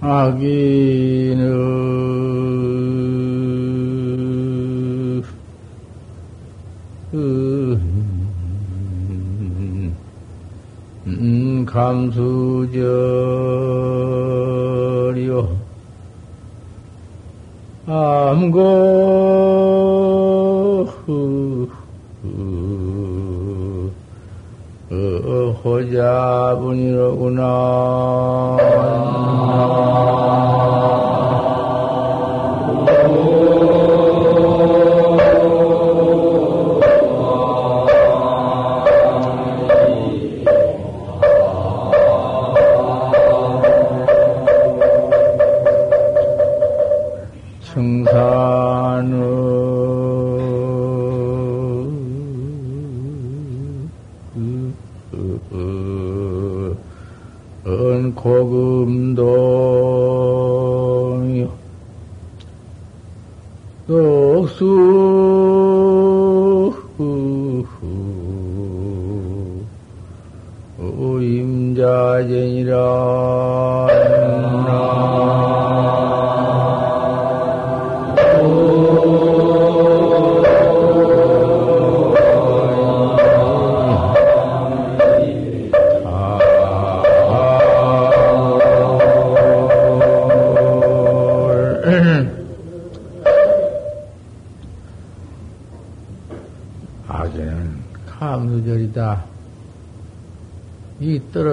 아기는 음, 감수절이요. 암고 호자분이로구나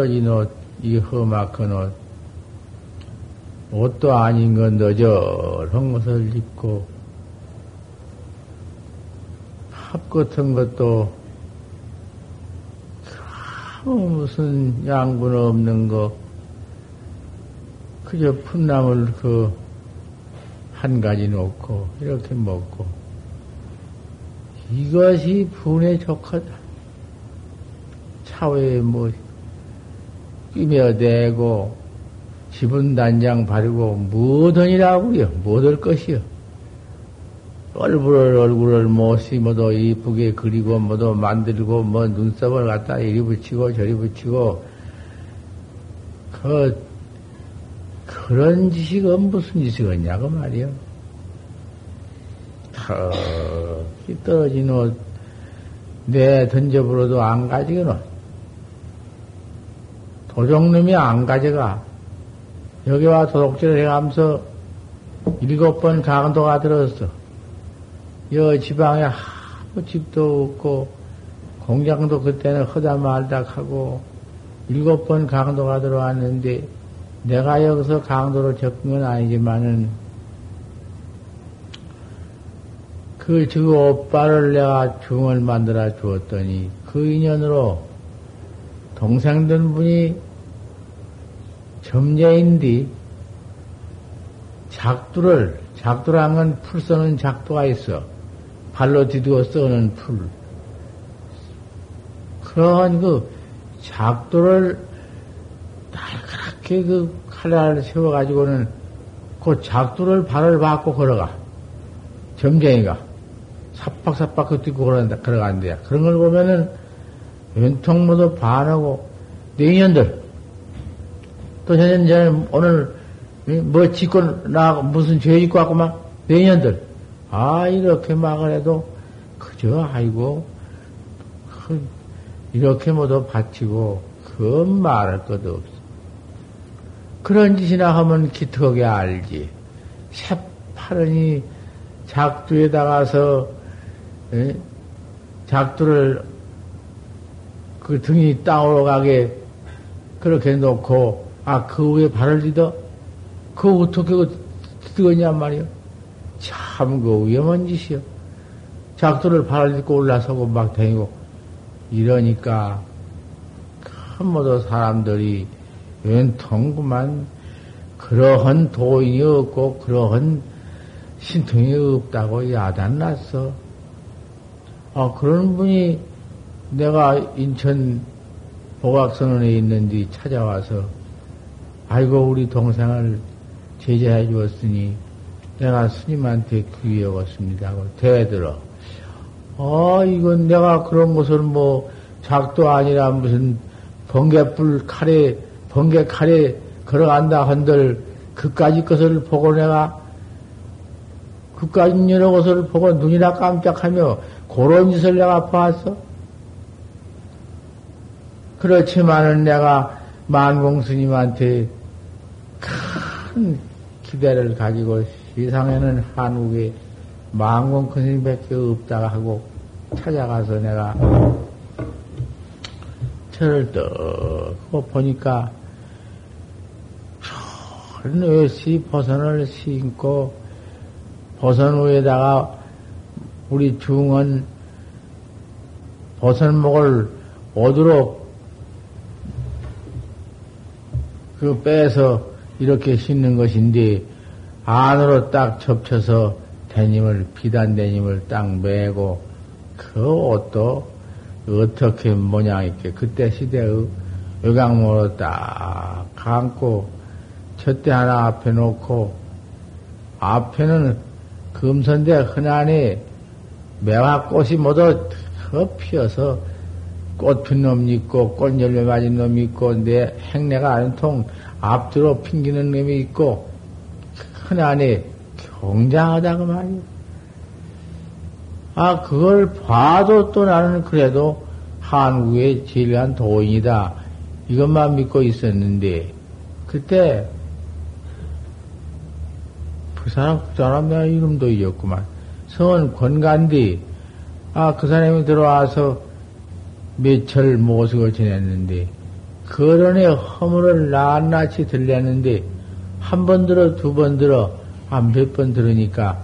이 떨어진 옷, 이 험악한 옷, 옷도 아닌 건 너절한 것을 입고, 팝 같은 것도 아무 무슨 양분 없는 거, 그저 풋나물 그 한 가지 놓고 이렇게 먹고 이것이 분에 좋거다. 차후에 뭐 끼며대고 지분 단장 바르고 뭐든이라고요. 뭐될 것이요. 얼굴을 얼굴을 뭐 심어도 이쁘게 그리고 뭐도 만들고 뭐 눈썹을 갖다 이리 붙이고 저리 붙이고 그 그런 지식은 무슨 지식이냐고 말이요. 턱이 떨어진 옷, 내 던져버려도 안 가지거든. 도적놈이 안 가져가. 여기 와 도둑질을 해가면서 일곱 번 강도가 들었어. 여 지방에 아무 집도 없고, 공장도 그때는 허다 말다 하고, 일곱 번 강도가 들어왔는데, 내가 여기서 강도로 접근 건 아니지만은, 그, 저 오빠를 내가 중을 만들어 주었더니, 그 인연으로 동생들 분이 점례인데, 작두를, 작두란 건 풀 써는 작두가 있어. 발로 디디고 써는 풀. 그런 그 작두를 날카롭게 그 칼날을 세워 가지고는 그 작두를 발을 받고 걸어가. 점쟁이가. 삽박삽박 그 뛰고 걸어간다, 걸어간대야. 그런 걸 보면은 왼통 모두 반하고, 내년들. 또 저는 오늘 뭐 짓고 나 무슨 죄 짓고 왔고 막 내년들. 아, 이렇게 막을 해도 그저 아이고, 그, 이렇게 모두 바치고, 그 말할 것도 없어. 그런 짓이나 하면 기특하게 알지. 새파르니 작두에다가서, 에? 작두를 그 등이 땅으로 가게 그렇게 놓고, 아, 그 위에 발을 디뎌? 그 어떻게 뜨거냐 말이요. 참, 그 위험한 짓이요. 작두를 발을 딛고 올라서고 막 다니고, 이러니까, 큰 모두 사람들이 웬통구만 그러한 도인이 없고, 그러한 신통이 없다고 야단났어. 아, 그런 분이 내가 인천 보각선원에 있는데 찾아와서, 아이고, 우리 동생을 제재해 주었으니, 내가 스님한테 귀여웠습니다. 하고 대들어. 아, 이건 내가 그런 것을 뭐, 작도 아니라 무슨 번개불 칼에, 번개 칼에 걸어간다 한들 그까지 것을 보고 내가 그까지 여러 것을 보고 눈이나 깜짝하며 그런 짓을 내가 봤어? 그렇지만은 내가 만공 스님한테 큰 기대를 가지고 세상에는 한국에 만공 스님밖에 없다가 하고 찾아가서 내가 철을 떡 보니까 큰 외시 버선을 신고 버선 위에다가 우리 중은 버선목을 오도록 그 빼서 이렇게 신는 것인데 안으로 딱 접쳐서 대님을 비단 대님을 딱 매고 그 옷도 어떻게 모양 있게 그때 시대의 의강모로 딱 감고 첫대 하나 앞에 놓고 앞에는 금선대 흔하니 매화 꽃이 모두 피어서 꽃핀 놈 있고 꽃 열매 맞은 놈 있고 내 행내가 아닌 통 앞뒤로 핑기는 놈이 있고 흔하니 경장하다고 말이야. 아, 그걸 봐도 또 나는 그래도 한국의 진리한 도인이다. 이것만 믿고 있었는데, 그때, 그 사람, 그 사람 내가 이름도 잊었구만. 성은 권간디, 아, 그 사람이 들어와서 며칠 모습을 지냈는데, 거런에 허물을 낱낱이 들렸는데, 한 번 들어, 두 번 들어, 한 몇 번 들으니까,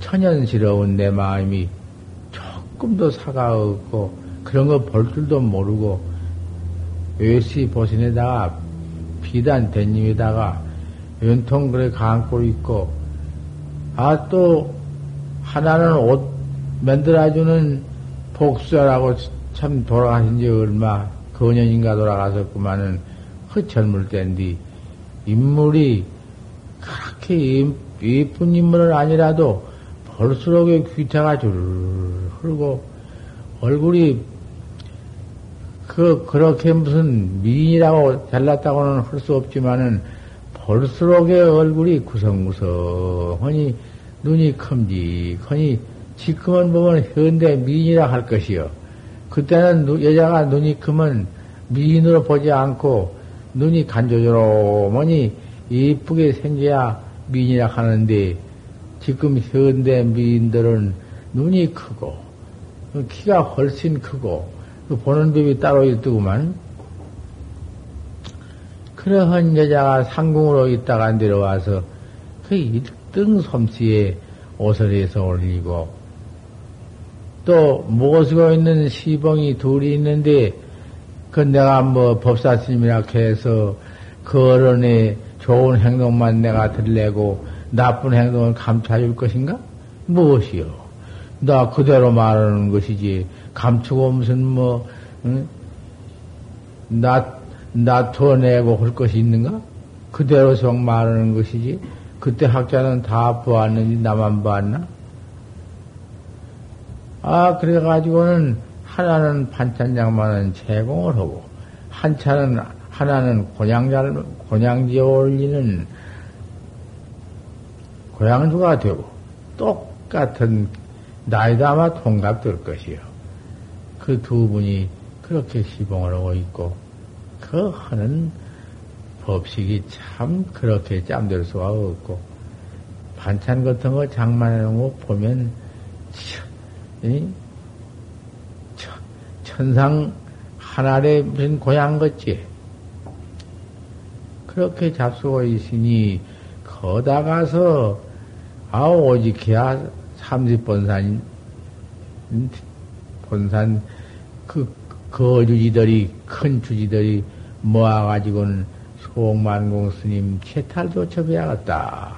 천연스러운 내 마음이 조금도 사가 없고 그런 거 볼 줄도 모르고 외시 보신에다가 비단 대님에다가 연통 그래 감고 있고 아 또 하나는 옷 만들어주는 복수라고 참 돌아가신 지 얼마 거년인가 돌아가셨구만은 그 젊을 때인데 인물이 그렇게 예쁜 인물은 아니라도 볼수록에 귀태가 줄 흐르고 얼굴이 그 그렇게 무슨 미인이라고 잘났다고는 할 수 없지만은 볼수록에 얼굴이 구성구성하니 눈이 큼직하니 지금은 보면 현대 미인이라 할 것이요. 그때는 여자가 눈이 크면 미인으로 보지 않고 눈이 간조조로머니 이쁘게 생겨야 미인이라 하는데 지금 현대 미인들은 눈이 크고 키가 훨씬 크고 그 보는 법이 따로 있더구만. 그러한 여자가 상궁으로 있다가 내려와서 그 1등 솜씨에 옷을 해서 올리고 또 모시고 있는 시봉이 둘이 있는데 그 내가 뭐 법사 스님이라 해서 그어른의 좋은 행동만 내가 들래고 나쁜 행동을 감춰줄 것인가? 무엇이요? 나 그대로 말하는 것이지. 감추고 무슨 뭐, 응? 나, 나토내고 할 것이 있는가? 그대로 성 말하는 것이지. 그때 학자는 다 보았는지 나만 보았나? 아, 그래가지고는 하나는 반찬장만은 제공을 하고, 한 차는, 하나는 곤양잘, 곤양지에 올리는 고향주가 되고 똑같은 나이도 아마 통갑될 것이요. 그 두 분이 그렇게 시봉을 하고 있고 그 하는 법식이 참 그렇게 짬될 수가 없고 반찬 같은 거 장만해 놓은 거 보면 이, 천상 하나의 무슨 고향 같지 그렇게 잡수고 있으니 거다 가서 아 오직 해야 삼십 본산 본산 그 거주지들이 큰 주지들이 모아가지고는 송만공 스님 채탈도 접해야겠다.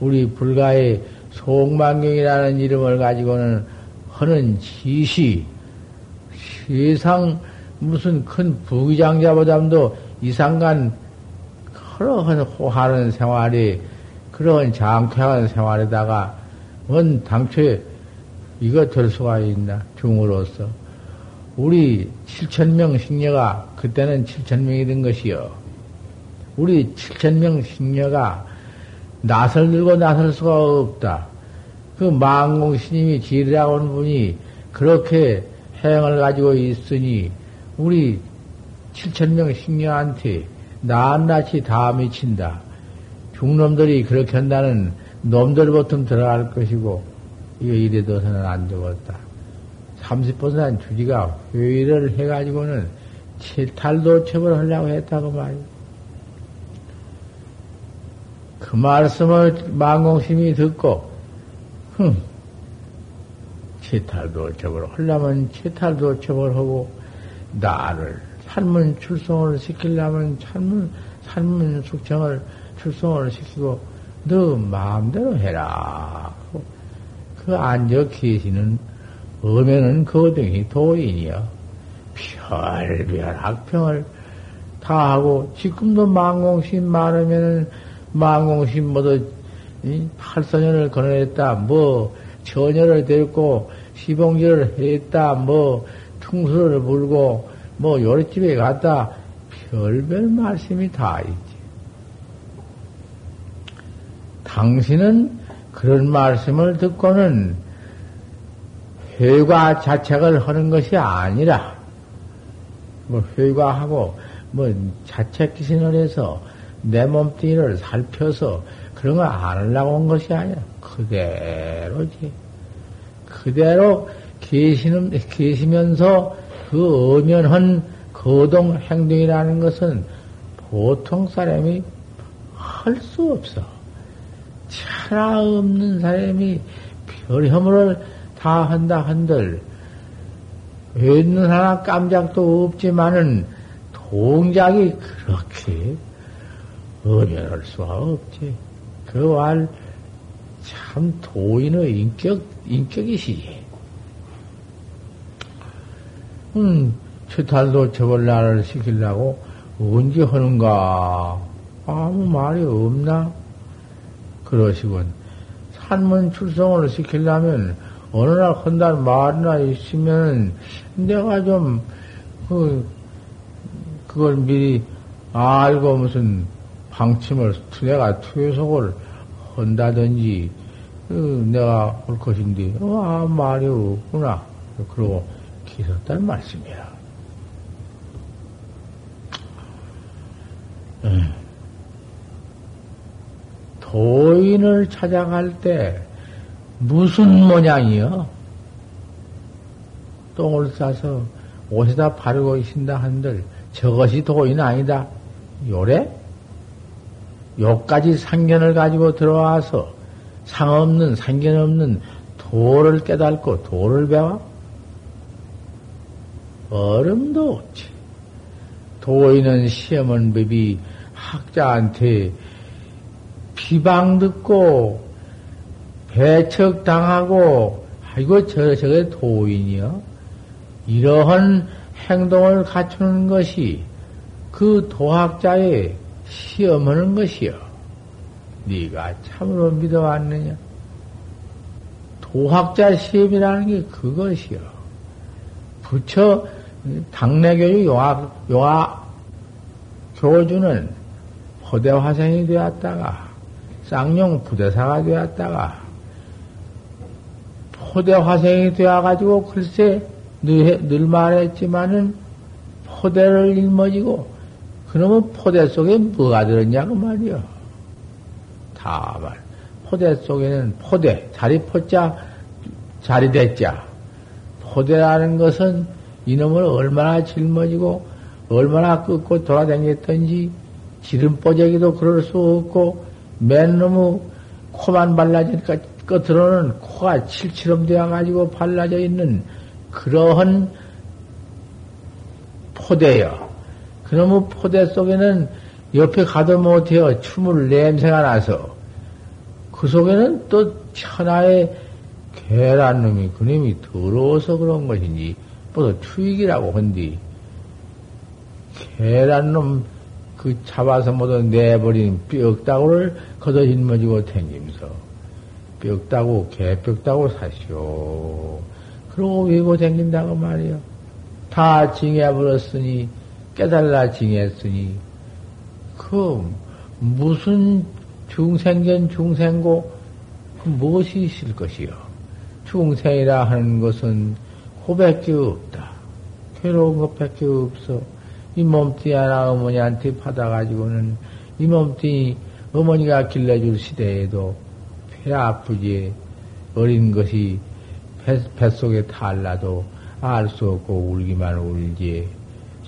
우리 불가의 송만경이라는 이름을 가지고는 하는 지시 세상 무슨 큰 부기장자보다도 이상간 그러한 호하는 생활이 그런 장쾌한 생활에다가 원 당초에 이거 될 수가 있나 중으로서 우리 7천명 식녀가 그때는 7천명이 된 것이요. 우리 7천명 식녀가 낯을 들고 나설 수가 없다. 그 망공 스님이 지리라고 하는 분이 그렇게 행을 가지고 있으니 우리 7천명 식녀한테 낱낱이 다 미친다. 중놈들이 그렇게 한다는 놈들 보통 들어갈 것이고 이거 이래도서는 안 되겠다. 30%한 주지가 회의를 해가지고는 칠탈도 처벌하려고 했다고 말이야. 그 말씀을 망공심이 듣고, 흥, 칠탈도 처벌하려면 칠탈도 처벌하고, 나를 산문 출송을 시키려면 산문, 산문 숙청을 출송을 시키고, 너 마음대로 해라. 그 앉아 계시는 어면은 거등이 도인이여. 별별 학평을 다 하고, 지금도 망공심 많으면은 망공심 모두 팔선연을 거론했다. 뭐 처녀를 데리고 시봉제를 했다. 뭐 퉁수를 불고 뭐 요리집에 갔다. 별별 말씀이 다 있지. 당신은 그런 말씀을 듣고는 회과 자책을 하는 것이 아니라 뭐 회과하고 뭐 자책 기신을 해서 내 몸뚱이를 살펴서 그런 거안 하려고 온 것이 아니야. 그대로지. 그대로 계시는, 계시면서 그 엄연한 거동 행동이라는 것은 보통 사람이 할 수 없어. 차라 없는 사람이 별혐을 다 한다 한들, 있는 하나 깜짝도 없지만은 동작이 그렇게 어면할 수가 없지. 그 말, 참 도인의 인격, 인격이시지. 음, 최탈도 저걸 나를 시키려고 언제 하는가? 아무 말이 없나? 그러시군. 산문 출성을 시키려면 어느 날 한다는 말이나 있으면 내가 좀, 그, 그걸 미리 알고 무슨 방침을 내가 투여속을 한다든지 어, 내가 할 것인데 어, 아 말이 없구나 그러고 기섰다는 말씀이야. 도인을 찾아갈 때 무슨 모양이요? 똥을 싸서 옷에다 바르고 있신다 한들 저것이 도인 아니다. 요래? 요까지 상견을 가지고 들어와서 상 없는, 상견 없는 도를 깨닫고 도를 배워? 얼음도 없지. 도인은 시험은 법이 학자한테 비방 듣고 배척 당하고 아이고 저 저게 도인이요. 이러한 행동을 갖추는 것이 그 도학자의 시험하는 것이요. 네가 참으로 믿어왔느냐? 도학자 시험이라는 게 그것이요. 부처 당내 교육 용학, 용학 교주는 포대화생이 되었다가 쌍용 부대사가 되었다가 포대화생이 되어가지고 글쎄 늘, 늘 말했지만은 포대를 일머지고 그러면 포대 속에 뭐가 들었냐고 말이요. 다말. 포대 속에는 포대, 자리 포자, 자리 대자. 포대라는 것은 이놈을 얼마나 짊어지고 얼마나 끄고 돌아다녔던지 지름뽀재기도 그럴 수 없고 맨 놈의 코만 발라지니까 끝으로는 코가 칠칠럼 되어가지고 발라져 있는 그러한 포대요. 그놈의 포대 속에는 옆에 가도 못해요. 춤을 냄새가 나서. 그 속에는 또 천하의 계란 놈이 그놈이 더러워서 그런 것인지, 뭐 추익이라고 한디. 계란 놈 그 잡아서 모두 내버린 뼈다구를 걷어 짊어지고 댕기면서 뼈다구, 개뼈다구 사시오. 그러고 외고 댕긴다고 말이요. 다 징해버렸으니, 깨달라 징했으니, 그, 무슨 중생견 중생고, 그 무엇이 있을 것이요? 중생이라 하는 것은 고밖에 없다. 괴로운 것밖에 없어. 이 몸뚱이 하나 어머니한테 받아가지고는 이 몸뚱이 어머니가 길러줄 시대에도 배 아프지 어린 것이 뱃, 뱃속에 탈라도 알 수 없고 울기만 울지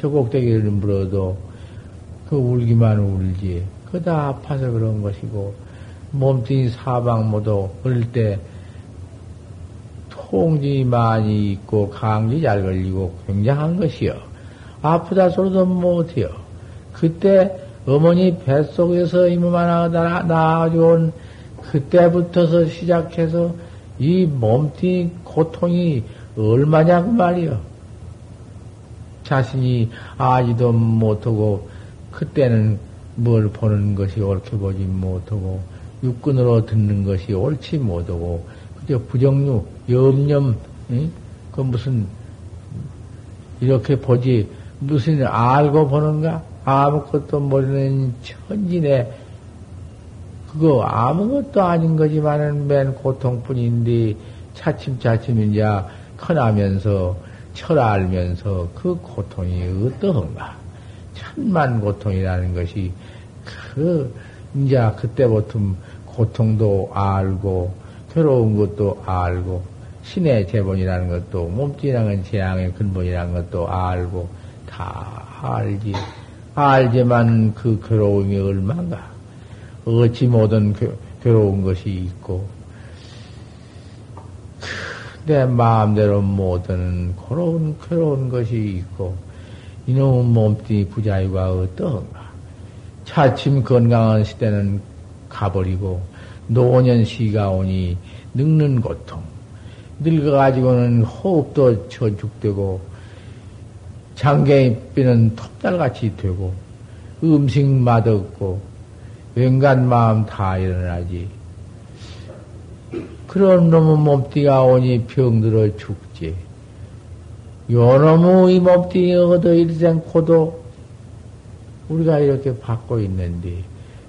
저 꼭대기를 물어도 그 울기만 울지 그 다 아파서 그런 것이고 몸뚱이 사방 모두 어릴 때 통지 많이 있고 강지 잘 걸리고 굉장한 것이요. 아프다 소리도 못해요. 그때 어머니 뱃속에서 하나 나아온 그때부터서 시작해서 이 몸뚱이 고통이 얼마냐고 말이요. 자신이 아지도 못하고 그때는 뭘 보는 것이 옳게 보지 못하고 육군으로 듣는 것이 옳지 못하고 그저 부정류 염념 응? 그 무슨 이렇게 보지 무슨 알고 보는가 아무것도 모르는 천진에 그거 아무것도 아닌 거지만은 맨 고통뿐인데 차츰차츰 이제 커나면서 철 알면서 그 고통이 어떠한가. 천만 고통이라는 것이 그 이제 그때부터 고통도 알고 괴로운 것도 알고 신의 재본이라는 것도 몸뚱이라는 재앙의 근본이라는 것도 알고 다 알지. 알지만 그 괴로움이 얼마인가. 어찌 모든 괴로운 것이 있고 내 마음대로 모든 괴로운 괴로운 것이 있고 이놈의 몸뚱이 부자유가 어떠한가 차츰 건강한 시대는 가버리고 노년 시가 오니 늙는 고통 늙어가지고는 호흡도 저축되고 장개비는 톱달같이 되고 음식 맛없고 왠간 마음 다 일어나지. 그런 놈의 몸띠가 오니 병들어 죽지. 요 놈의 이 몸띠 얻어 일생 코도 우리가 이렇게 받고 있는데,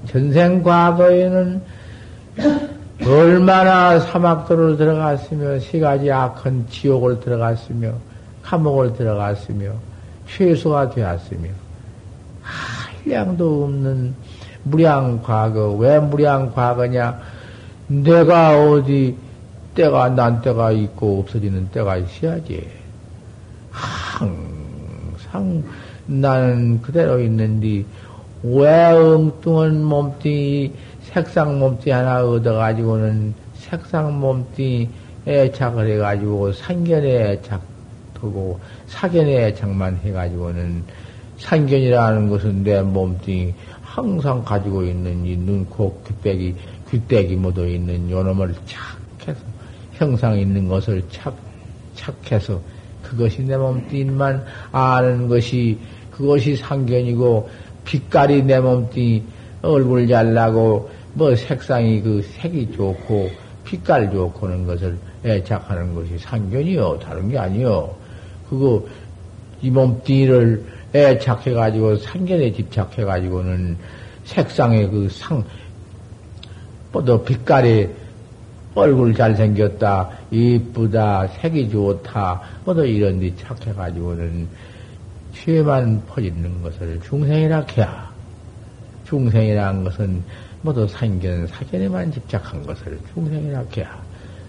전생 과거에는 얼마나 사막도를 들어갔으며, 시가지 악한 지옥을 들어갔으며, 감옥을 들어갔으며, 최소가 되었으며, 한량도 없는 무량 과거. 왜 무량 과거냐? 내가 어디 때가 난 때가 있고 없어지는 때가 있어야지. 항상 나는 그대로 있는데 왜 엉뚱한 몸뚱이 색상 몸뚱이 하나 얻어가지고는 색상 몸뚱이 애착을 해가지고 상견에 애착하고 사견에 애착만 해가지고는 상견이라는 것은 내 몸뚱이 항상 가지고 있는 이 눈, 코, 귀빼기, 귀떼기 모두 있는 요놈을 착해서 형상 있는 것을 착, 착해서 그것이 내 몸뚱이만 아는 것이 그것이 상견이고 빛깔이 내 몸뚱이 얼굴 잘나고 뭐 색상이 그 색이 좋고 빛깔 좋고 는 것을 애착하는 것이 상견이요. 다른 게 아니요. 그거 이 몸뚱이를 애착해가지고 상견에 집착해가지고는 색상의 그 상, 뭐더 빛깔이 얼굴 잘생겼다, 이쁘다, 색이 좋다, 뭐더 이런 데 착해가지고는 죄만 퍼지는 것을 중생이라 해야. 중생이라는 것은 뭐더 상견, 사견에만 집착한 것을 중생이라 해야.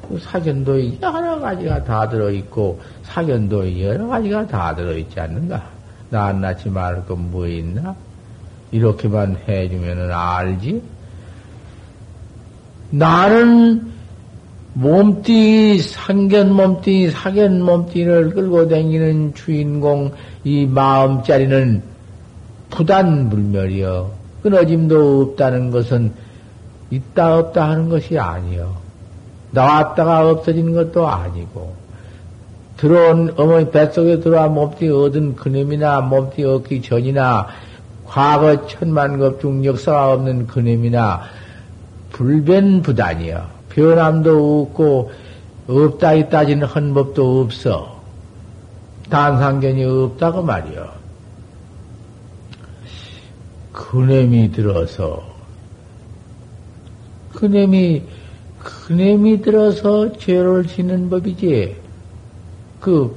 그 사견도 여러 가지가 다 들어있고, 사견도 여러 가지가 다 들어있지 않는가? 낱낱이 말할 건뭐 있나? 이렇게만 해주면은 알지? 나는 몸띠, 상견 몸띠, 사견 몸띠를 끌고 다니는 주인공, 이 마음자리는 부단 불멸이여. 끊어짐도 없다는 것은 있다 없다 하는 것이 아니여. 나왔다가 없어지는 것도 아니고, 들어온 어머니 뱃속에 들어와 몸뚱이 얻은 그놈이나 몸뚱이 얻기 전이나 과거 천만급 중 역사가 없는 그놈이나 불변부단이여. 변함도 없고 없다 있다지는 헌법도 없어. 단상견이 없다고 말이요. 그냄이 들어서, 그냄이, 그냄이 들어서 죄를 짓는 법이지. 그,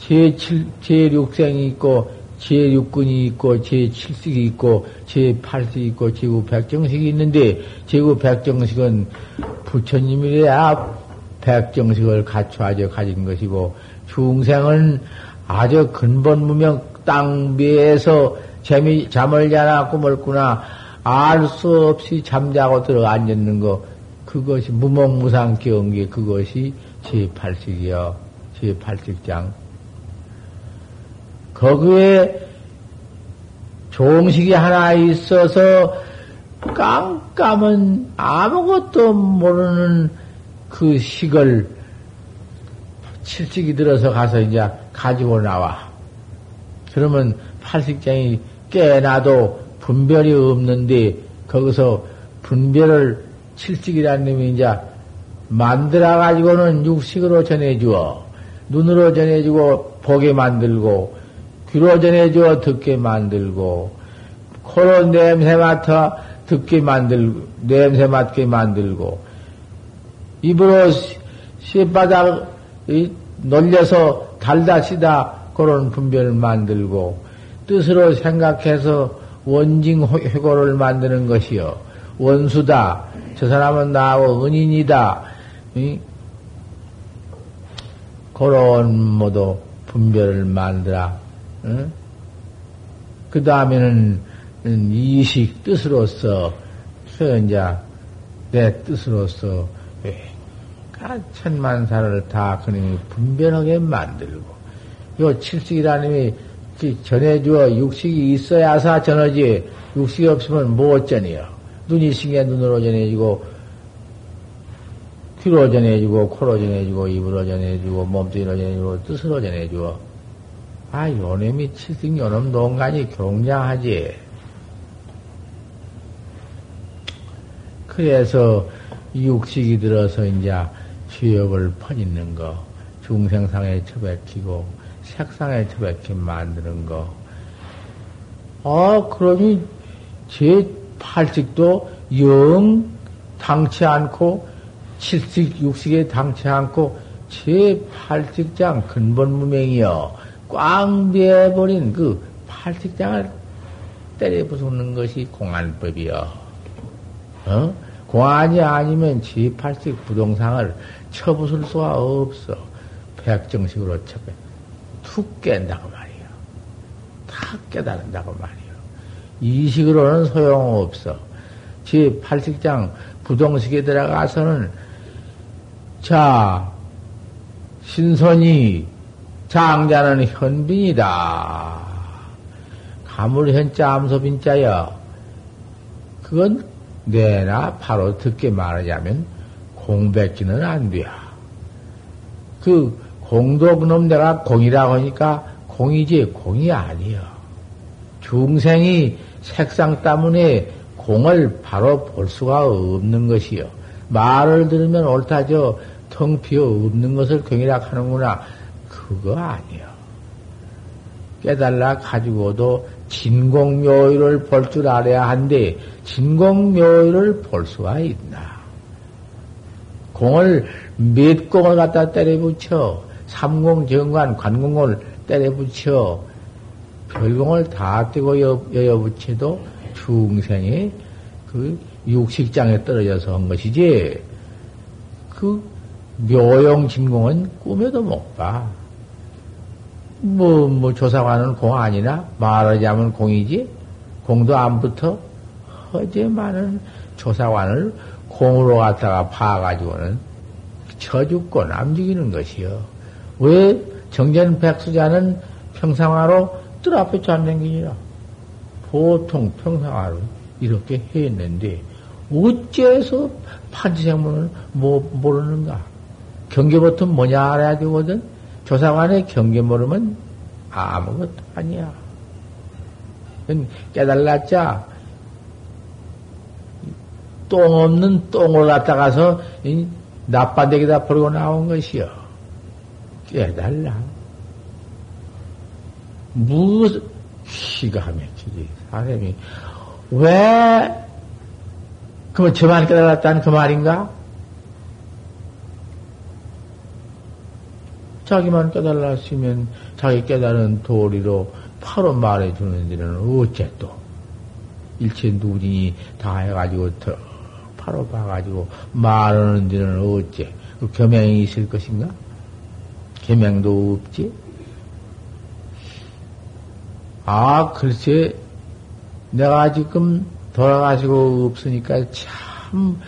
제7, 제6생이 있고, 제6근이 있고, 제7식이 있고, 제8식 이 있고, 제9백정식이 있는데, 제9백정식은 부처님이래야 백정식을 갖춰져 가진 것이고, 중생은 아주 근본 무명 땅 위에서 재미, 잠을 자나 꿈을 꾸나 알 수 없이 잠자고 들어 앉았는 거, 그것이 무몽무상 경계, 그것이 제8식이요. 제8식장. 거기에 종식이 하나 있어서 깜깜은 아무것도 모르는 그 식을 칠식이 들어서 가서 이제 가지고 나와. 그러면 팔식장이 깨나도 분별이 없는데 거기서 분별을 칠식이라는 놈이 이제 만들어 가지고는 육식으로 전해주어 눈으로 전해주고 보게 만들고 귀로 전해주어 듣게 만들고 코로 냄새 맡아 듣게 만들고 냄새 맡게 만들고 입으로 씨바닥 놀려서 달다 시다 그런 분별을 만들고 뜻으로 생각해서 원징 회고를 만드는 것이요 원수다 저 사람은 나하고 은인이다 이? 그런 모두 분별을 만들어 응? 그 다음에는 이식 뜻으로서 이제 내 뜻으로서 천만사를 다 그놈이 분별하게 만들고, 요 칠식이라는 놈이 전해주어 육식이 있어야사 전하지, 육식이 없으면 못 전해요. 눈이 신게 눈으로 전해지고, 귀로 전해주고, 코로 전해주고, 입으로 전해주고, 몸뚱이로 전해주고, 뜻으로 전해주어. 아, 요놈이 칠식 요놈 농간이 경량하지. 그래서 육식이 들어서 이제 죄업을 퍼짓는 거, 중생상에 처박히고 색상에 처박히 만드는 거. 아, 그러니 제 팔직도 영 당치 않고 칠식, 육식에 당치 않고 제 팔직장 근본 무명이여 꽝 베어버린 그 팔직장을 때려 부수는 것이 공안법이여. 어? 공안이 아니면 지8식 부동상을 쳐부술 수가 없어. 백정식으로 쳐. 툭 깬다고 말이야. 다 깨달은다고 말이야. 이 식으로는 소용없어. 지8식장 부동식에 들어가서는 자, 신선이 장자는 현빈이다. 가물현자 암소빈자여. 그건 내나 바로 듣게 말하자면 공백기는 안 돼. 그 공도 그놈 내가 공이라고 하니까 공이지 공이 아니여. 중생이 색상 때문에 공을 바로 볼 수가 없는 것이요. 말을 들으면 옳다죠. 텅 비어 없는 것을 공이라 하는구나. 그거 아니여. 깨달라 가지고도 진공묘의를 볼 줄 알아야 한데 진공묘의를 볼 수가 있나? 공을 몇 공을 갖다 때려붙여 삼공 정관 관공을 때려붙여 별공을 다 떼고 여여붙여도 중생이 그 육식장에 떨어져서 한 것이지 그 묘용 진공은 꿈에도 못 봐. 뭐, 뭐, 조사관은 공 아니나? 말하자면 공이지? 공도 안 붙어? 허제만은 조사관을 공으로 갖다가 파가지고는 쳐 죽고 남 죽이는 것이요. 왜 정전 백수자는 평상화로 뜰 앞에 잡는기니라 보통 평상화로 이렇게 했는데, 어째서 판지생문을 뭐, 모르는가? 경계부터 뭐냐 알아야 되거든? 조사관의 경계 모르면 아무것도 아니야. 깨달았자 똥 없는 똥을 갖다가서 나빠대기다 버리고 나온 것이요. 깨달라. 무슨 기가 막히지 사람이 왜 그러면 저만 깨달았다는 그 말인가? 자기만 깨달았으면 자기 깨달은 도리로 바로 말해주는 데는 어째 또 일체 누진이 다 해가지고 더 바로 봐가지고 말하는 데는 어째 그 겸양이 있을 것인가? 겸양도 없지? 아 글쎄 내가 지금 돌아가시고 없으니까 참,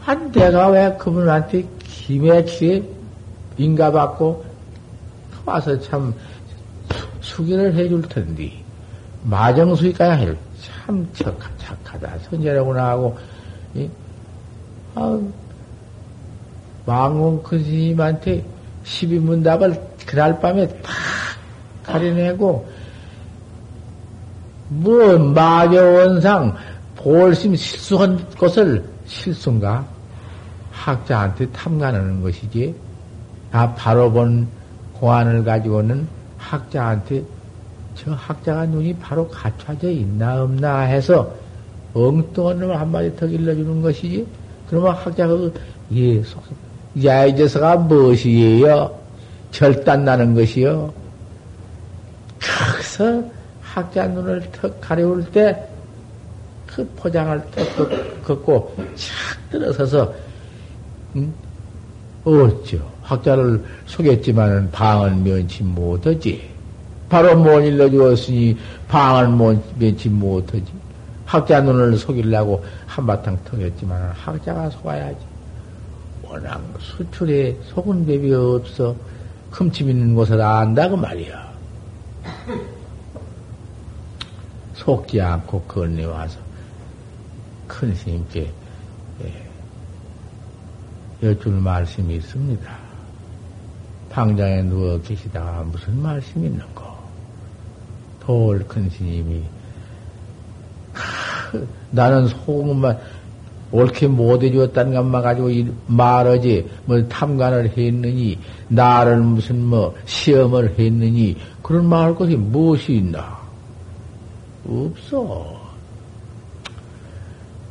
한 대가 왜 그분한테 김해치에 인가받고 와서 참 수기를 해줄 텐데, 마정수기까지 해줄. 참 착하, 착하다. 선제라고나 하고, 이, 아, 망공 큰 스님한테 12문답을 그날 밤에 다 가려내고, 뭐, 마녀원상 볼심 실수한 것을 실수인가? 학자한테 탐관하는 것이지. 아, 바로 본 공안을 가지고는 학자한테 저 학자가 눈이 바로 갖춰져 있나 없나 해서 엉뚱한 놈을 한마디 더 길러주는 것이지. 그러면 학자가 그, 예, 속, 야이제서가 무엇이에요? 절단 나는 것이요. 거기서 학자 눈을 턱 가려울 때 그 포장을 턱 걷고 착 들어서서 음? 어쩌 학자를 속였지만은 방은 면치 못하지. 바로 못 일러주었으니 방은 면치 못하지. 학자 눈을 속이려고 한바탕 턱했지만 학자가 속아야지. 워낙 수출에 속은 법이 없어 흠집 있는 곳을 안다 그 말이야. 속지 않고 건네와서 큰 스님께 예, 여쭐 말씀이 있습니다. 방장에 누워 계시다가 무슨 말씀이 있는고? 돌큰 스님이 나는 소문만 옳게 못해주었다는 것만 가지고 말하지, 뭐 탐관을 했느니, 나를 무슨 뭐 시험을 했느니, 그런 말할 것이 무엇이 있나? 없어.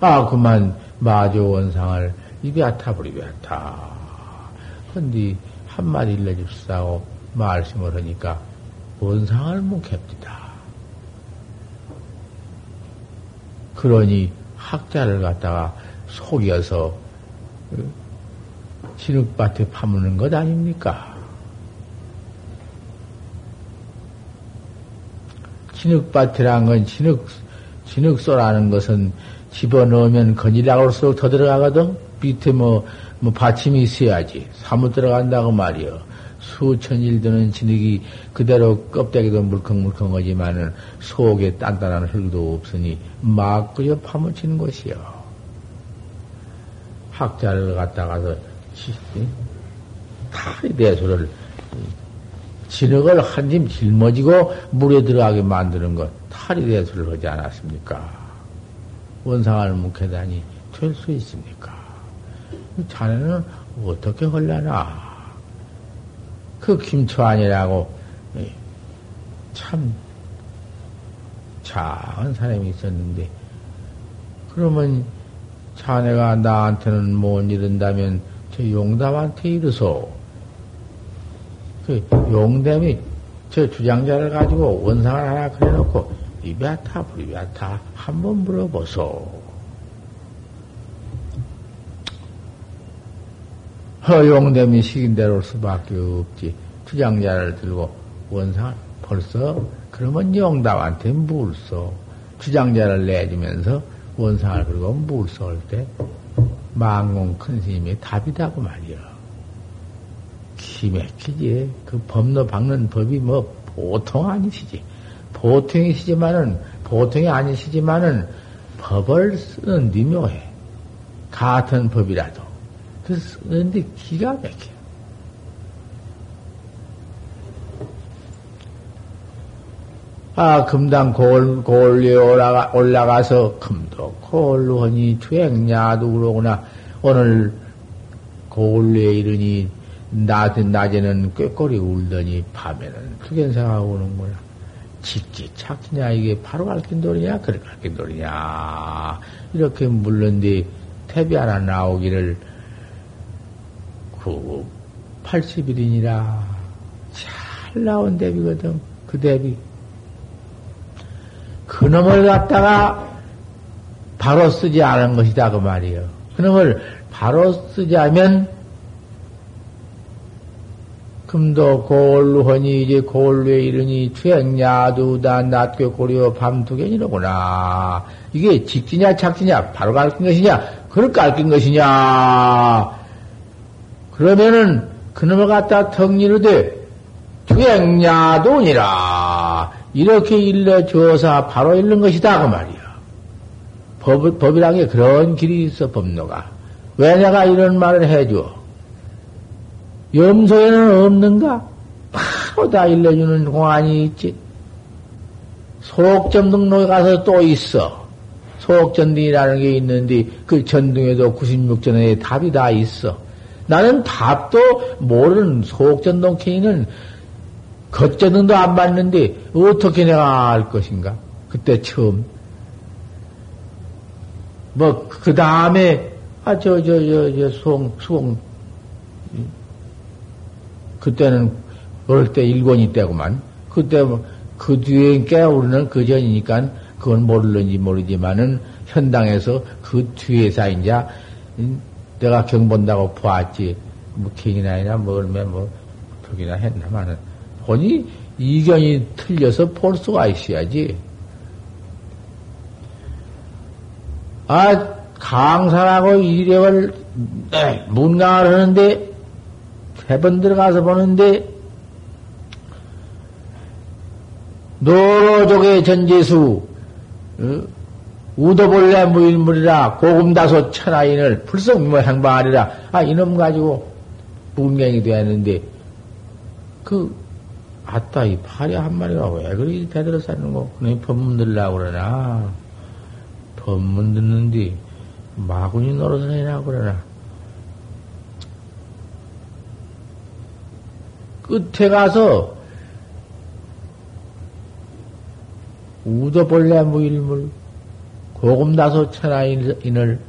아, 그만 마조 원상을 입에 아타 버리베아타. 근데 한마디 일러줍사고 말씀을 하니까 원상을 묵힙니다. 그러니 학자를 갖다가 속여서 진흙밭에 파무는 것 아닙니까? 진흙밭이란 건 진흙, 진흙소라는 것은 집어넣으면 쏙더 들어가거든? 밑에 뭐, 뭐 받침이 있어야지. 사무 들어간다고 말이여. 수천일 드는 진흙이 그대로 껍데기도 물컹물컹하지만은 속에 단단한 흙도 없으니 막 그저 파묻히는 것이요. 학자를 갖다가서 탈이 대소를 진흙을 한짐 짊어지고 물에 들어가게 만드는 것 탈이 대수를 하지 않았습니까? 원상을 묵혀다니 될 수 있습니까? 자네는 어떻게 하려나? 그 김초안이라고 예, 참 작은 사람이 있었는데 그러면 자네가 나한테는 못 이른다면 저 용담한테 이르소. 그 용담이 저 주장자를 가지고 원상을 하나 그려놓고 이베아타 불이베아타 한번 물어보소. 허용됨이 식인대로 올 수밖에 없지. 주장자를 들고 원상을 벌써 그러면 용담한테 물소. 주장자를 내주면서 원상을 그리고 물소 할 때 망공 큰 스님의 답이다고 말이야. 기맥히지. 그 법로 박는 법이 뭐 보통 아니시지. 보통이시지만은, 보통이 아니시지만은 법을 쓰는 니 묘해. 같은 법이라도. 그 쓰는데 기가 막혀. 아, 금당 골, 골리에 올라가, 올라가서 금도 골루하니 투행야도 그러구나. 오늘 골리에 이르니 낮, 낮에는 꾀꼬리 울더니 밤에는 투견생하고 오는구나. 직지 착지냐 이게 바로 갈긴 돌이냐 그래 갈긴 돌이냐 이렇게 물론뒤 태비 하나 나오기를 그 80일이니라 잘 나온 대비거든 그 대비. 그 놈을 갖다가 바로 쓰지 않은 것이다 그 말이에요. 그 놈을 바로 쓰지 않으면 금도 고올루허니 이제 고올루에 이르니 투행야두다 낮게 고려 밤두견이로구나. 이게 직지냐 착지냐 바로 가르친 것이냐 그걸 가르친 것이냐 그러면은 그놈을 갖다 턱리로되 투행야도니라 이렇게 일러줘서 바로 읽는 것이다 그 말이야. 법, 법이란 게 그런 길이 있어 법로가. 왜 내가 이런 말을 해줘? 염소에는 없는가? 바로 다 일러주는 공안이 있지. 속전등록에 가서 또 있어. 속전등이라는 게 있는데 그 전등에도 96전에 답이 다 있어. 나는 답도 모르는 속전동케이는 겉전등도 안 봤는데 어떻게 내가 알 것인가? 그때 처음. 뭐, 그 다음에, 아, 저, 저, 저, 저, 수홍, 수홍, 그때는 어릴 때 일권이 때구만. 그때 뭐그 뒤에 깨우르는 그 전이니까 그건 모르는지 모르지만은 현당에서 그 뒤에서 이제 내가 경 본다고 보았지. 뭐 경이나 아니라 뭐 얼마 뭐 보기나 했나마는 보니 이견이 틀려서 볼 수가 있어야지. 아 강산하고 이력을 네, 문강을 하는데 세번 들어가서 보는데 노로족의 전제수 어? 우도볼래 무일물이라 고금다소 천하인을 불성무 행방하리라. 아 이놈 가지고 문경이 되었는데 그 아따 이 파리 한 마리가 왜 그리 대들어 사는 거? 그놈이 법문 들라고 그러나? 법문 듣는디 마구니 노릇을 해나 그러나? 끝에 가서 우도벌레 무일물 고금다소 천하인을